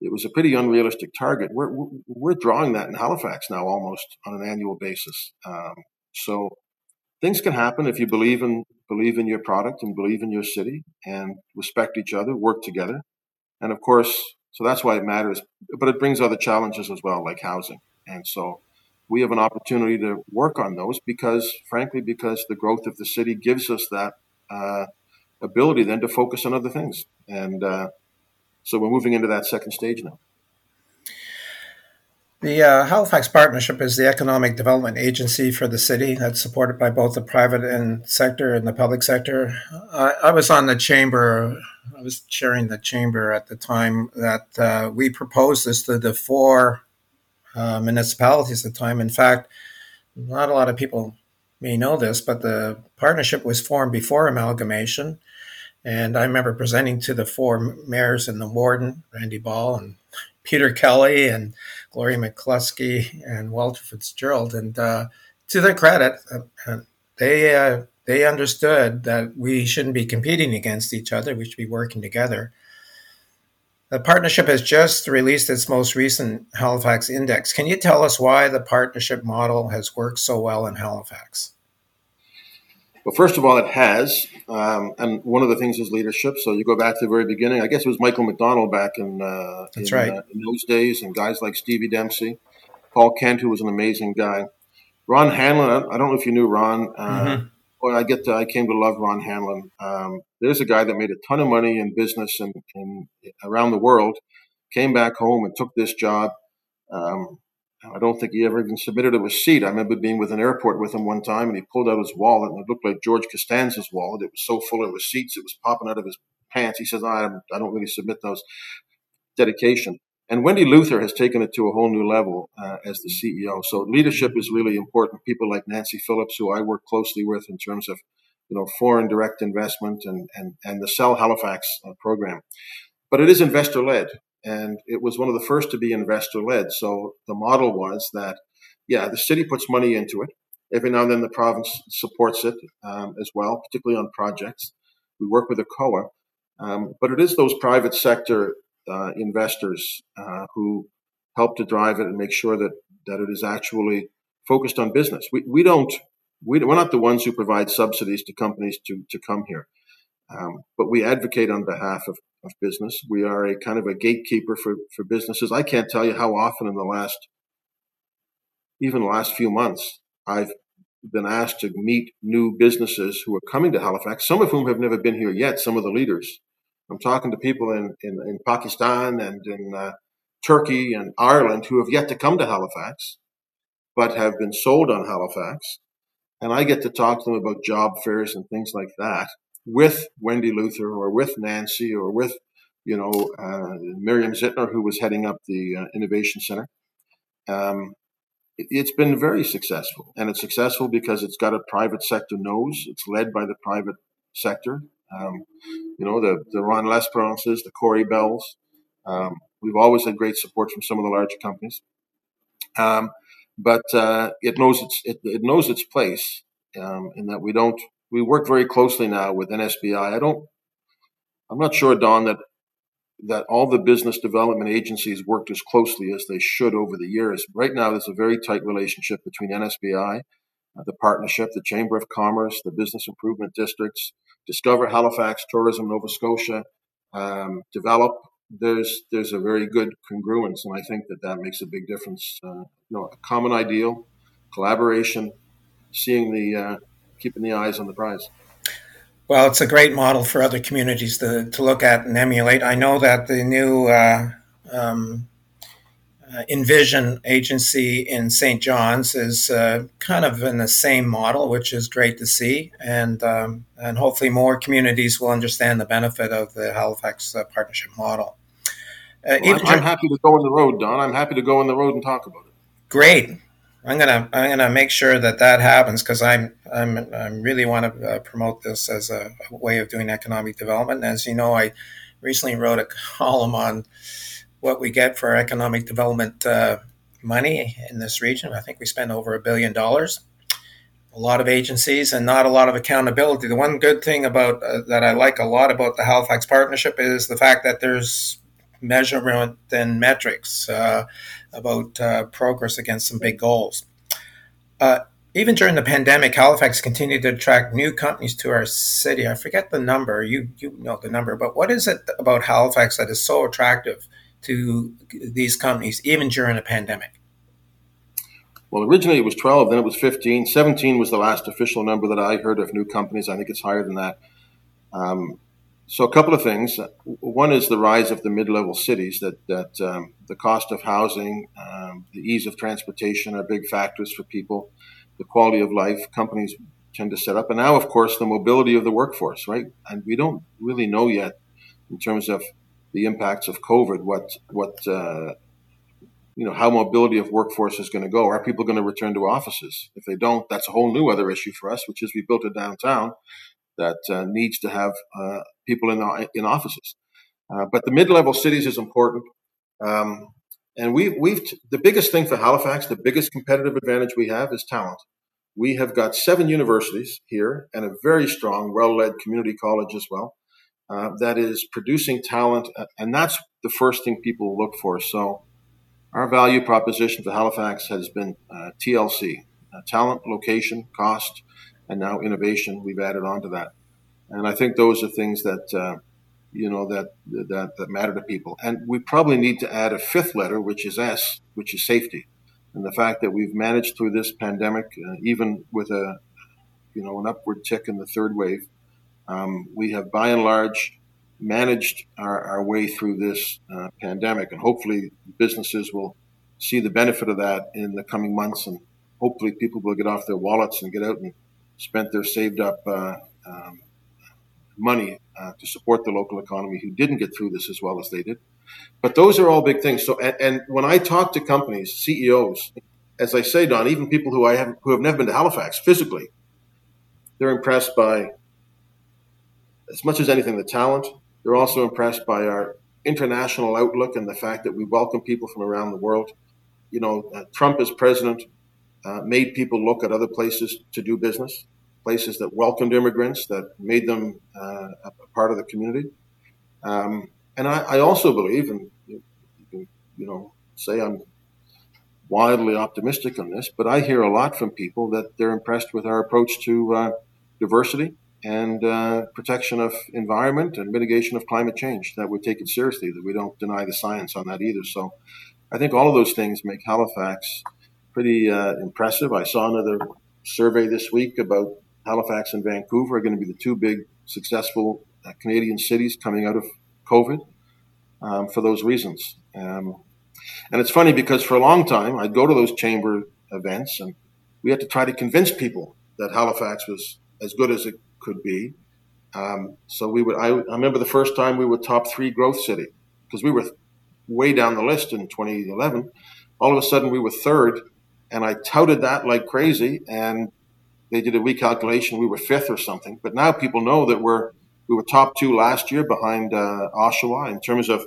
it was a pretty unrealistic target. We're, we're drawing that in Halifax now almost on an annual basis. Um, so things can happen if you believe in believe in your product and believe in your city and respect each other, work together. And of course, so that's why it matters. But it brings other challenges as well, like housing. And so we have an opportunity to work on those because, frankly, because the growth of the city gives us that uh, ability then to focus on other things. And uh, so we're moving into that second stage now. The uh, Halifax Partnership is the economic development agency for the city that's supported by both the private and sector and the public sector. I, I was on the chamber, I was chairing the chamber at the time that uh, we proposed this to the four uh, municipalities at the time. In fact, not a lot of people may know this, but the partnership was formed before amalgamation. And I remember presenting to the four mayors and the warden, Randy Ball and Peter Kelly and Gloria McCluskey and Walter Fitzgerald. And uh, to their credit, uh, they uh, they understood that we shouldn't be competing against each other. We should be working together. The partnership has just released its most recent Halifax Index. Can you tell us why the partnership model has worked so well in Halifax? Well, first of all, it has. Um, and one of the things is leadership. So you go back to the very beginning. I guess it was Michael McDonald back in, uh, That's in, right. Uh, in those days, and guys like Stevie Dempsey, Paul Kent, who was an amazing guy. Ron Hanlon. I don't know if you knew Ron. Uh, mm-hmm. Well, I get to, I came to love Ron Hanlon. Um, there's a guy that made a ton of money in business and, and around the world. Came back home and took this job. Um, I don't think he ever even submitted a receipt. I remember being with an airport with him one time, and he pulled out his wallet, and it looked like George Costanza's wallet. It was so full of receipts, it was popping out of his pants. He says, I, I don't really submit those. Dedication. And Wendy Luther has taken it to a whole new level uh, as the CEO. So leadership is really important. People like Nancy Phillips, who I work closely with in terms of, you know, foreign direct investment and and and the Sell Halifax uh, program. But it is investor led, and it was one of the first to be investor led. So the model was that, yeah, the city puts money into it. Every now and then the province supports it um, as well, particularly on projects. We work with ACOA, um, but it is those private sector uh, investors uh, who help to drive it and make sure that, that it is actually focused on business. We, we don't, we, we're not the ones who provide subsidies to companies to, to come here, um, but we advocate on behalf of, of business. We are a kind of a gatekeeper for, for businesses. I can't tell you how often in the last, even the last few months, I've been asked to meet new businesses who are coming to Halifax, some of whom have never been here yet, some of the leaders. I'm talking to people in, in, in Pakistan and in uh, Turkey and Ireland who have yet to come to Halifax, but have been sold on Halifax. And I get to talk to them about job fairs and things like that with Wendy Luther or with Nancy or with, you know, uh, Miriam Zitner, who was heading up the uh, Innovation Center. Um, it's been very successful. And it's successful because it's got a private sector nose. It's led by the private sector. Um, you know, the, the Ron L'Esperances, the Corey Bells. Um, we've always had great support from some of the larger companies. Um, but uh, it knows its it, it knows its place um, in that we don't we work very closely now with NSBI. I don't I'm not sure, Don, that that all the business development agencies worked as closely as they should over the years. Right now, there's a very tight relationship between NSBI, uh, the partnership, the Chamber of Commerce, the business improvement districts, Discover Halifax, Tourism Nova Scotia, um, develop. There's there's a very good congruence, and I think that that makes a big difference. Uh, you know, a common ideal, collaboration, seeing the uh, keeping the eyes on the prize. Well, it's a great model for other communities to, to look at and emulate. I know that the new uh, um, uh, Envision agency in St. John's is uh, kind of in the same model, which is great to see, and um, and hopefully more communities will understand the benefit of the Halifax uh, partnership model. Uh, well, I'm, I'm, happy to go on the road, Don. I'm happy to go on the road and talk about it. Great. I'm gonna I'm gonna make sure that that happens because I'm I'm I really want to uh, promote this as a, a way of doing economic development. As you know, I recently wrote a column on what we get for economic development uh, money in this region. I think we spend over a billion dollars. A lot of agencies and not a lot of accountability. The one good thing about uh, that I like a lot about the Halifax Partnership is the fact that there's measurement and metrics uh, about uh, progress against some big goals. Uh, even during the pandemic, Halifax continued to attract new companies to our city. I forget the number. You you know the number, but what is it about Halifax that is so attractive to these companies, even during a pandemic? Well, originally it was 12, then it was 15. 17 was the last official number that I heard of new companies. I think it's higher than that. Um, so, a couple of things. One is the rise of the mid-level cities. That that um, the cost of housing, um, the ease of transportation are big factors for people. The quality of life companies tend to set up, and now, of course, the mobility of the workforce. Right, and we don't really know yet in terms of the impacts of COVID, what what uh, you know how mobility of workforce is going to go. Are people going to return to offices? If they don't, that's a whole new other issue for us, which is we built a downtown that uh, needs to have uh, people in in offices. Uh, but the mid-level cities is important. Um, and we've, we've the biggest thing for Halifax, the biggest competitive advantage we have is talent. We have got seven universities here and a very strong, well-led community college as well uh, that is producing talent, uh, and that's the first thing people look for. So, our value proposition for Halifax has been uh, TLC uh, talent, location, cost, and now innovation. We've added on to that. And I think those are things that. Uh, you know that, that that matter to people, and we probably need to add a fifth letter, which is S, which is safety. and the fact that we've managed through this pandemic, uh, even with a you know an upward tick in the third wave, um, we have by and large managed our, our way through this uh, pandemic, and hopefully businesses will see the benefit of that in the coming months, and hopefully people will get off their wallets and get out and spend their saved up uh, um, money uh, to support the local economy who didn't get through this as well as they did. But those are all big things. So, and, and when I talk to companies, CEOs, as I say, Don, even people who I have who have never been to Halifax physically, they're impressed by as much as anything the talent. They're also impressed by our international outlook and the fact that we welcome people from around the world. You know, uh, Trump as president uh, made people look at other places to do business, places that welcomed immigrants, that made them uh, a part of the community. Um, and I, I, also believe, and you, can, you know, say I'm wildly optimistic on this, but I hear a lot from people that they're impressed with our approach to uh, diversity and uh, protection of environment and mitigation of climate change. That we take it seriously. That we don't deny the science on that either. So, I think all of those things make Halifax pretty uh, impressive. I saw another survey this week about Halifax and Vancouver are going to be the two big successful uh, Canadian cities coming out of COVID um, for those reasons. Um, and it's funny because for a long time I'd go to those chamber events and we had to try to convince people that Halifax was as good as it could be. Um, so we would. I, I, remember the first time we were top three growth city because we were way down the list in 2011. All of a sudden we were third, and I touted that like crazy. And they did a recalculation. We were fifth or something. But now people know that we're we were top two last year behind uh, Oshawa in terms of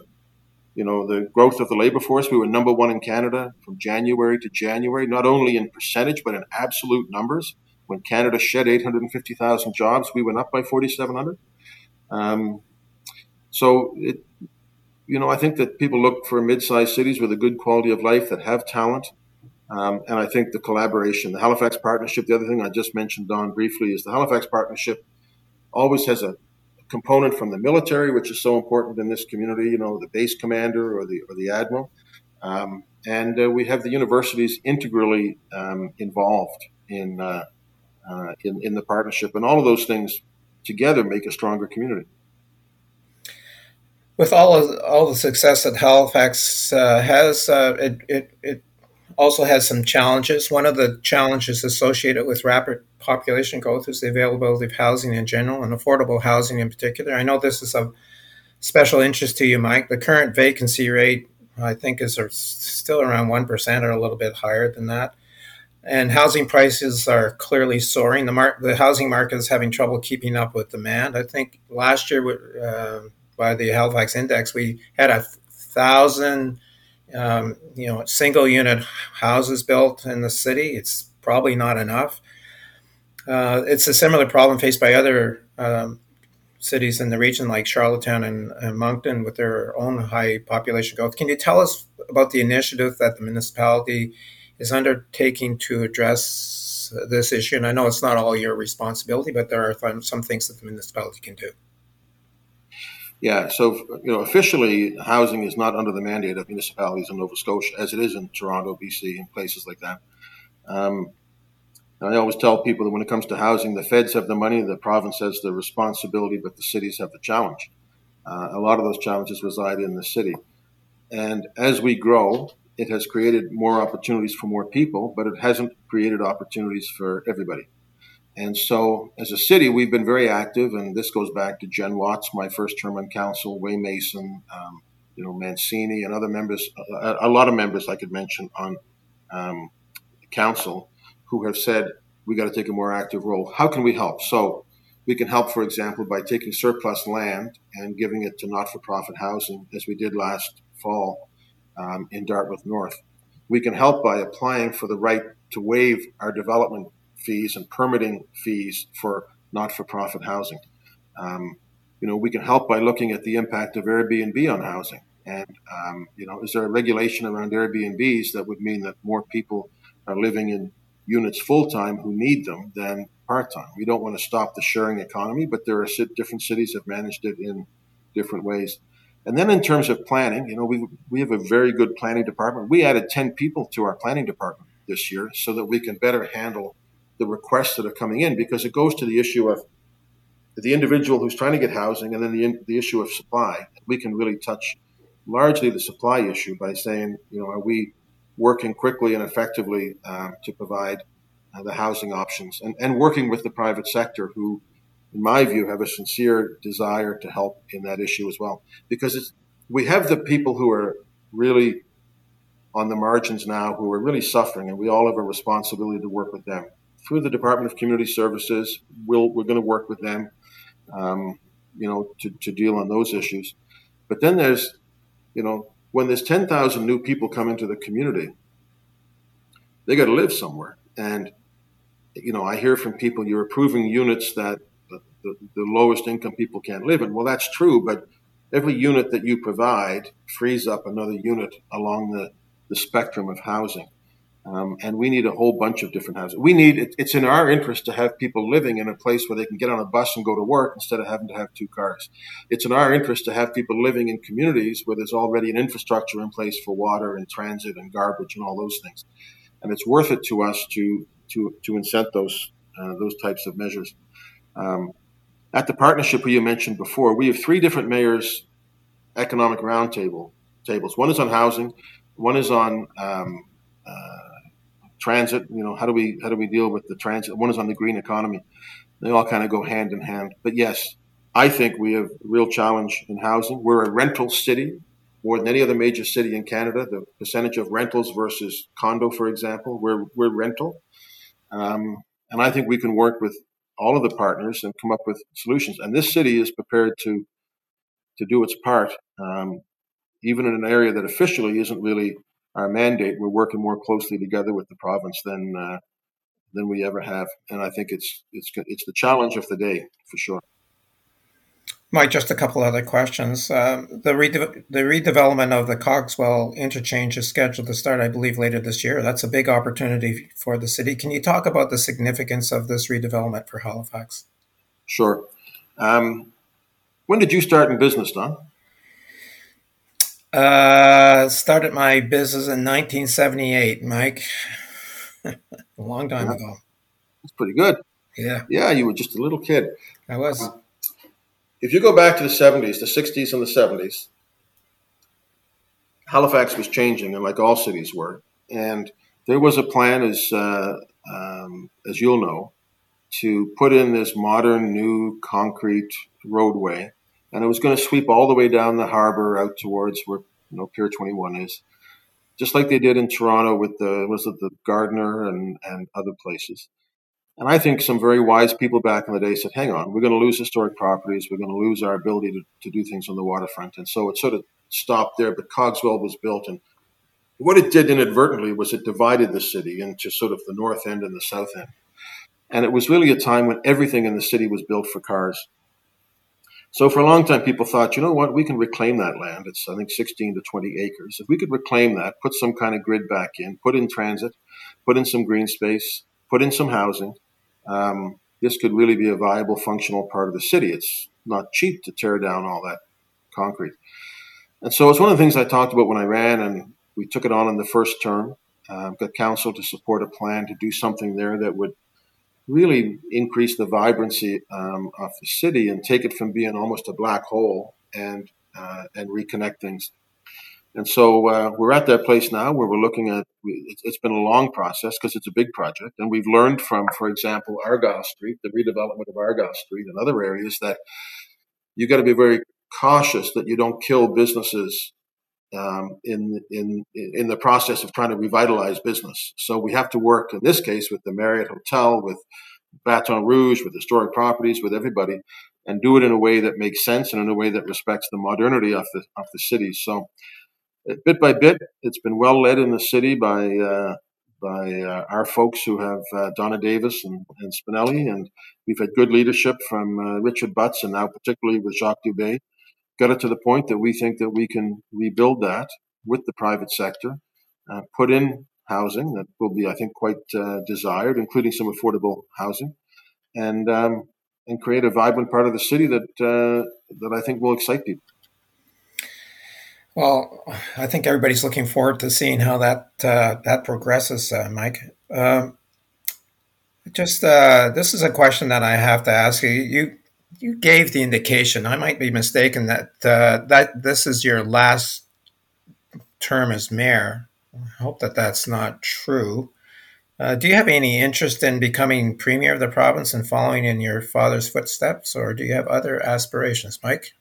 you know the growth of the labor force. We were number one in Canada from January to January, not only in percentage but in absolute numbers. When Canada shed 850,000 jobs, we went up by 4,700. Um, so it, you know, I think that people look for mid-sized cities with a good quality of life that have talent. Um, and I think the collaboration, the Halifax partnership, the other thing I just mentioned, Don, briefly, is the Halifax partnership always has a component from the military, which is so important in this community, you know, the base commander or the, or the admiral. Um, and uh, we have the universities integrally um, involved in uh, uh, in, in the partnership. And all of those things together make a stronger community. With all of all the success that Halifax uh, has, uh, it, it, it also has some challenges. One of the challenges associated with rapid population growth is the availability of housing in general and affordable housing in particular. I know this is of special interest to you, Mike. The current vacancy rate, I think, is still around 1% or a little bit higher than that and housing prices are clearly soaring. The mar- the housing market is having trouble keeping up with demand. I think last year, uh, by the Halifax Index, we had a thousand, um, you know, single unit houses built in the city. It's probably not enough. Uh, it's a similar problem faced by other um, cities in the region, like Charlottetown and, and Moncton, with their own high population growth. Can you tell us about the initiative that the municipality is undertaking to address this issue? And I know it's not all your responsibility, but there are some things that the municipality can do. Yeah, so you know, officially, housing is not under the mandate of municipalities in Nova Scotia, as it is in Toronto, BC, and places like that. Um, I always tell people that when it comes to housing, the feds have the money, the province has the responsibility, but the cities have the challenge. Uh, a lot of those challenges reside in the city. And as we grow, it has created more opportunities for more people, but it hasn't created opportunities for everybody. And so, as a city, we've been very active, and this goes back to Jen Watts, my first term on council, Wayne Mason, um, you know, Mancini, and other members, a, a, lot of members I could mention on um, council, who have said we got to take a more active role. How can we help? So, we can help, for example, by taking surplus land and giving it to not-for-profit housing, as we did last fall um, in Dartmouth North. We can help by applying for the right to waive our development fees and permitting fees for not-for-profit housing. Um, you know, we can help by looking at the impact of Airbnb on housing. And, um, you know, is there a regulation around Airbnbs that would mean that more people are living in units full time who need them than part time? We don't want to stop the sharing economy, but there are different cities have managed it in different ways. And then in terms of planning, you know, we, we have a very good planning department. We added 10 people to our planning department this year so that we can better handle the requests that are coming in because it goes to the issue of the individual who's trying to get housing and then the, the issue of supply. We can really touch largely the supply issue by saying, you know, are we working quickly and effectively uh, to provide uh, the housing options and, and working with the private sector who, in my view, have a sincere desire to help in that issue as well. Because we have the people who are really on the margins now who are really suffering, and we all have a responsibility to work with them. Through the Department of Community Services, we'll, we're going to work with them, um, you know, to, to deal on those issues. But then there's, you know, when there's 10,000 new people come into the community, they got to live somewhere. And, you know, I hear from people, you're approving units that the, the, the lowest income people can't live in. Well, that's true, but every unit that you provide frees up another unit along the, the spectrum of housing. Um, and we need a whole bunch of different houses. We need it, it's in our interest to have people living in a place where they can get on a bus and go to work instead of having to have two cars. It's in our interest to have people living in communities where there's already an infrastructure in place for water and transit and garbage and all those things. And it's worth it to us to to to incent those uh, those types of measures. Um, at the partnership you mentioned before, we have three different mayors' economic roundtable tables. One is on housing, one is on um, uh, transit. You know, how do we how do we deal with the transit? One is on the green economy. They all kind of go hand in hand. But yes, I think we have a real challenge in housing. We're a rental city more than any other major city in Canada. The percentage of rentals versus condo, for example, we're we're rental, um, and I think we can work with all of the partners and come up with solutions. And this city is prepared to to do its part, um, even in an area that officially isn't really our mandate, we're working more closely together with the province than uh, than we ever have, and I think it's it's it's the challenge of the day for sure. Mike, just a couple other questions. Um, the rede- the redevelopment of the Cogswell interchange is scheduled to start, I believe, later this year. That's a big opportunity for the city. Can you talk about the significance of this redevelopment for Halifax? Sure. Um, when did you start in business, Don? Uh, started my business in 1978, Mike. a long time yeah. ago. That's pretty good. Yeah. Yeah, you were just a little kid. I was. Uh, if you go back to the 70s, the 60s and the 70s, Halifax was changing, and like all cities were. And there was a plan, as uh, um, as you'll know, to put in this modern new concrete roadway and it was going to sweep all the way down the harbor out towards where you know Pier 21 is, just like they did in Toronto with the was it the Gardiner and and other places. And I think some very wise people back in the day said, "Hang on, we're going to lose historic properties. We're going to lose our ability to, to do things on the waterfront." And so it sort of stopped there. But Cogswell was built, and what it did inadvertently was it divided the city into sort of the north end and the south end. And it was really a time when everything in the city was built for cars so for a long time, people thought, you know what, we can reclaim that land. It's, I think, 16 to 20 acres. If we could reclaim that, put some kind of grid back in, put in transit, put in some green space, put in some housing, um, this could really be a viable, functional part of the city. It's not cheap to tear down all that concrete. And so it's one of the things I talked about when I ran, and we took it on in the first term. Uh, got council to support a plan to do something there that would really increase the vibrancy um, of the city and take it from being almost a black hole and uh, and reconnect things. And so uh, we're at that place now where we're looking at. It's been a long process because it's a big project, and we've learned from, for example, Argyle Street, the redevelopment of Argyle Street, and other areas that you got to be very cautious that you don't kill businesses um, in in in the process of trying to revitalize business. So we have to work in this case with the Marriott Hotel, with Baton Rouge, with historic properties, with everybody, and do it in a way that makes sense and in a way that respects the modernity of the of the city. So uh, bit by bit, it's been well led in the city by. Uh, by uh, our folks who have uh, Donna Davis and, and Spinelli, and we've had good leadership from uh, Richard Butts and now particularly with Jacques Dubé got it to the point that we think that we can rebuild that with the private sector, uh, put in housing that will be, I think, quite uh, desired, including some affordable housing, and um, and create a vibrant part of the city that uh, that I think will excite people. Well, I think everybody's looking forward to seeing how that uh, that progresses, uh, Mike. Um, just uh, this is a question that I have to ask you. You you gave the indication. I might be mistaken that uh, that this is your last term as mayor. I hope that that's not true. Uh, do you have any interest in becoming premier of the province and following in your father's footsteps, or do you have other aspirations, Mike?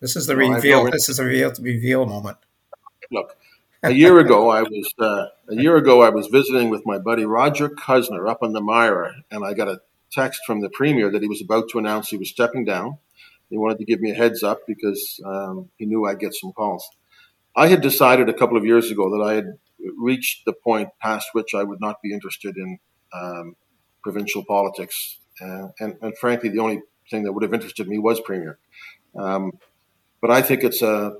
This is the well, reveal. This is a reveal reveal moment. Look, a year ago, I was uh, a year ago I was visiting with my buddy Roger Cuzner up on the Mira, and I got a text from the premier that he was about to announce he was stepping down. He wanted to give me a heads up because um, he knew I'd get some calls. I had decided a couple of years ago that I had reached the point past which I would not be interested in um, provincial politics. Uh, and, and, frankly, the only thing that would have interested me was premier. Um, but I think it's a,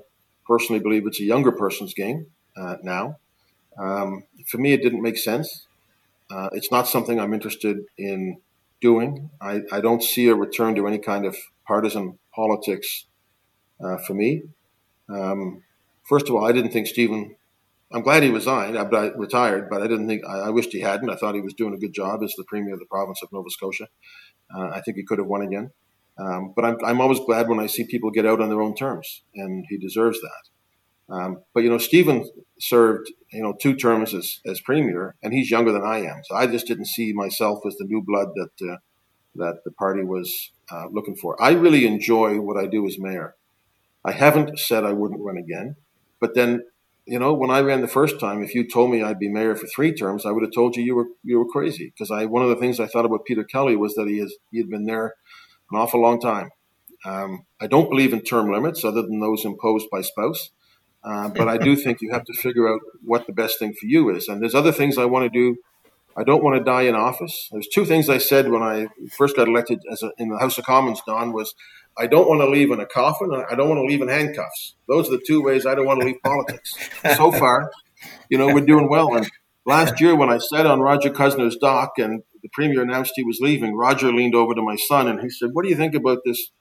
personally believe it's a younger person's game uh, now. Um, for me, it didn't make sense. Uh, it's not something I'm interested in doing. I, I, don't see a return to any kind of partisan politics uh, for me. Um, first of all, I didn't think Stephen I'm glad he resigned, I, I retired, but I didn't think I, I, wished he hadn't. I thought he was doing a good job as the premier of the province of Nova Scotia. Uh, I think he could have won again. Um, but I'm, I'm always glad when I see people get out on their own terms, and he deserves that. Um, but you know, Stephen served you know two terms as, as premier, and he's younger than I am, so I just didn't see myself as the new blood that uh, that the party was uh, looking for. I really enjoy what I do as mayor. I haven't said I wouldn't run again, but then you know, when I ran the first time, if you told me I'd be mayor for three terms, I would have told you you were you were crazy. Because I one of the things I thought about Peter Kelly was that he has he had been there an awful long time. Um, I don't believe in term limits other than those imposed by spouse, uh, but I do think you have to figure out what the best thing for you is. And there's other things I want to do. I don't want to die in office. There's two things I said when I first got elected as a, in the House of Commons. Don was I don't want to leave in a coffin. I don't want to leave in handcuffs. Those are the two ways I don't want to leave politics. So far, you know, we're doing well. And last year, when I sat on Roger Cuzner's dock and the premier announced he was leaving, Roger leaned over to my son and he said, "What do you think about this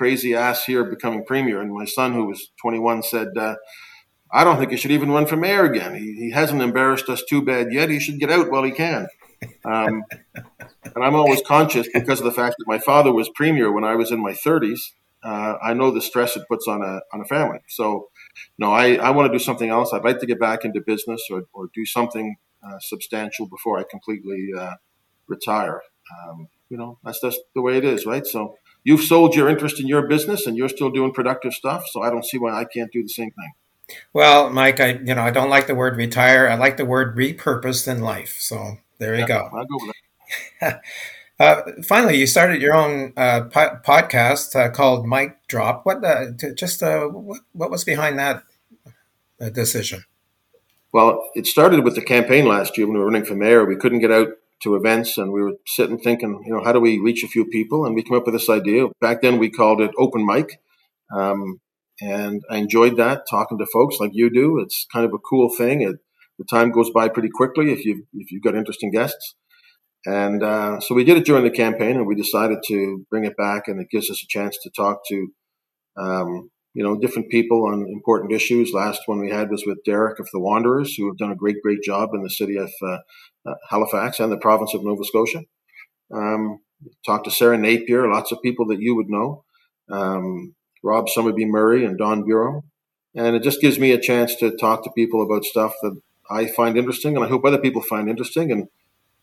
crazy ass here becoming premier?" And my son, who was 21, said. Uh, I don't think he should even run for mayor again. He, he hasn't embarrassed us too bad yet. He should get out while he can. Um, and I'm always conscious because of the fact that my father was premier when I was in my 30s. Uh, I know the stress it puts on a on a family. So, no, I, I want to do something else. I'd like to get back into business or, or do something uh, substantial before I completely uh, retire. Um, you know, that's just the way it is, right? So, you've sold your interest in your business and you're still doing productive stuff. So, I don't see why I can't do the same thing. Well, Mike, I you know I don't like the word retire. I like the word repurposed in life. So there you yeah, go. I'll go with that. uh, finally, you started your own uh, po- podcast uh, called Mike Drop. What uh, just uh, what, what, was behind that uh, decision? Well, it started with the campaign last year when we were running for mayor. We couldn't get out to events, and we were sitting thinking, you know, how do we reach a few people? And we came up with this idea. Back then, we called it Open Mic. Um, and I enjoyed that talking to folks like you do. It's kind of a cool thing. It the time goes by pretty quickly if you if you've got interesting guests. And uh, so we did it during the campaign, and we decided to bring it back, and it gives us a chance to talk to, um, you know, different people on important issues. Last one we had was with Derek of the Wanderers, who have done a great, great job in the city of uh, uh, Halifax and the province of Nova Scotia. Um, talked to Sarah Napier, lots of people that you would know, um, Rob Summerby Murray and Don Bureaux, and it just gives me a chance to talk to people about stuff that I find interesting, and I hope other people find interesting. And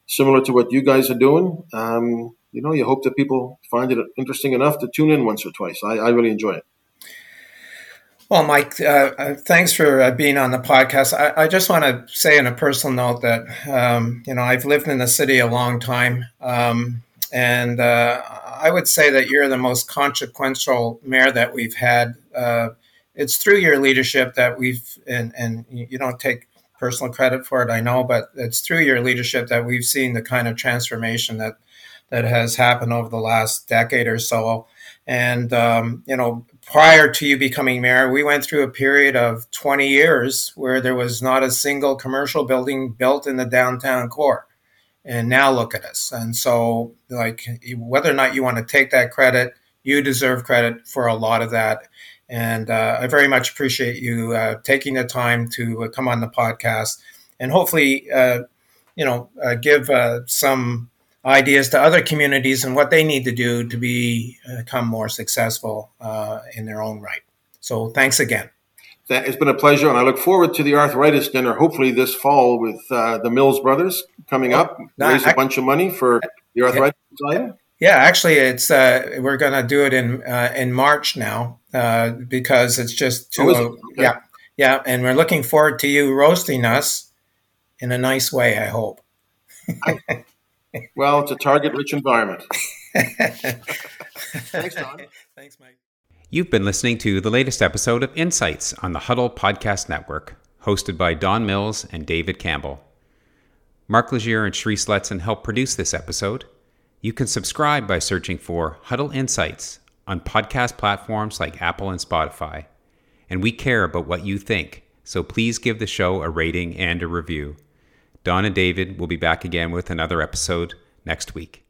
similar to what you guys are doing, um, you know, you hope that people find it interesting enough to tune in once or twice. I, I really enjoy it. Well, Mike, uh, uh thanks for uh, being on the podcast. I, I, just want to say, on a personal note, that um, you know I've lived in the city a long time, um, and uh, I would say that you're the most consequential mayor that we've had. Uh, it's through your leadership that we've, and, and you don't take personal credit for it, I know, but it's through your leadership that we've seen the kind of transformation that that has happened over the last decade or so. And um, you know, prior to you becoming mayor, we went through a period of 20 years where there was not a single commercial building built in the downtown core. And now look at us. And so, like, whether or not you want to take that credit, you deserve credit for a lot of that. And uh, I very much appreciate you uh, taking the time to uh, come on the podcast and hopefully, uh, you know, uh, give uh, some ideas to other communities and what they need to do to be become more successful in their own right. So thanks again. It's been a pleasure, and I look forward to the arthritis dinner, hopefully this fall with the Mills brothers coming up, raise a bunch of money for the arthritis society. Yeah, actually, it's uh, we're going to do it in uh, in March now uh, because it's just too. Oh, okay. Yeah, yeah, and we're looking forward to you roasting us in a nice way. I hope. well, it's a target-rich environment. Thanks, Don. Thanks, Mike. You've been listening to the latest episode of Insights on the Huddle Podcast Network, hosted by Don Mills and David Campbell. Mark Legier and Shri Sletson helped produce this episode. You can subscribe by searching for Huddle Insights on podcast platforms like Apple and Spotify. And we care about what you think, so please give the show a rating and a review. Don and David will be back again with another episode next week.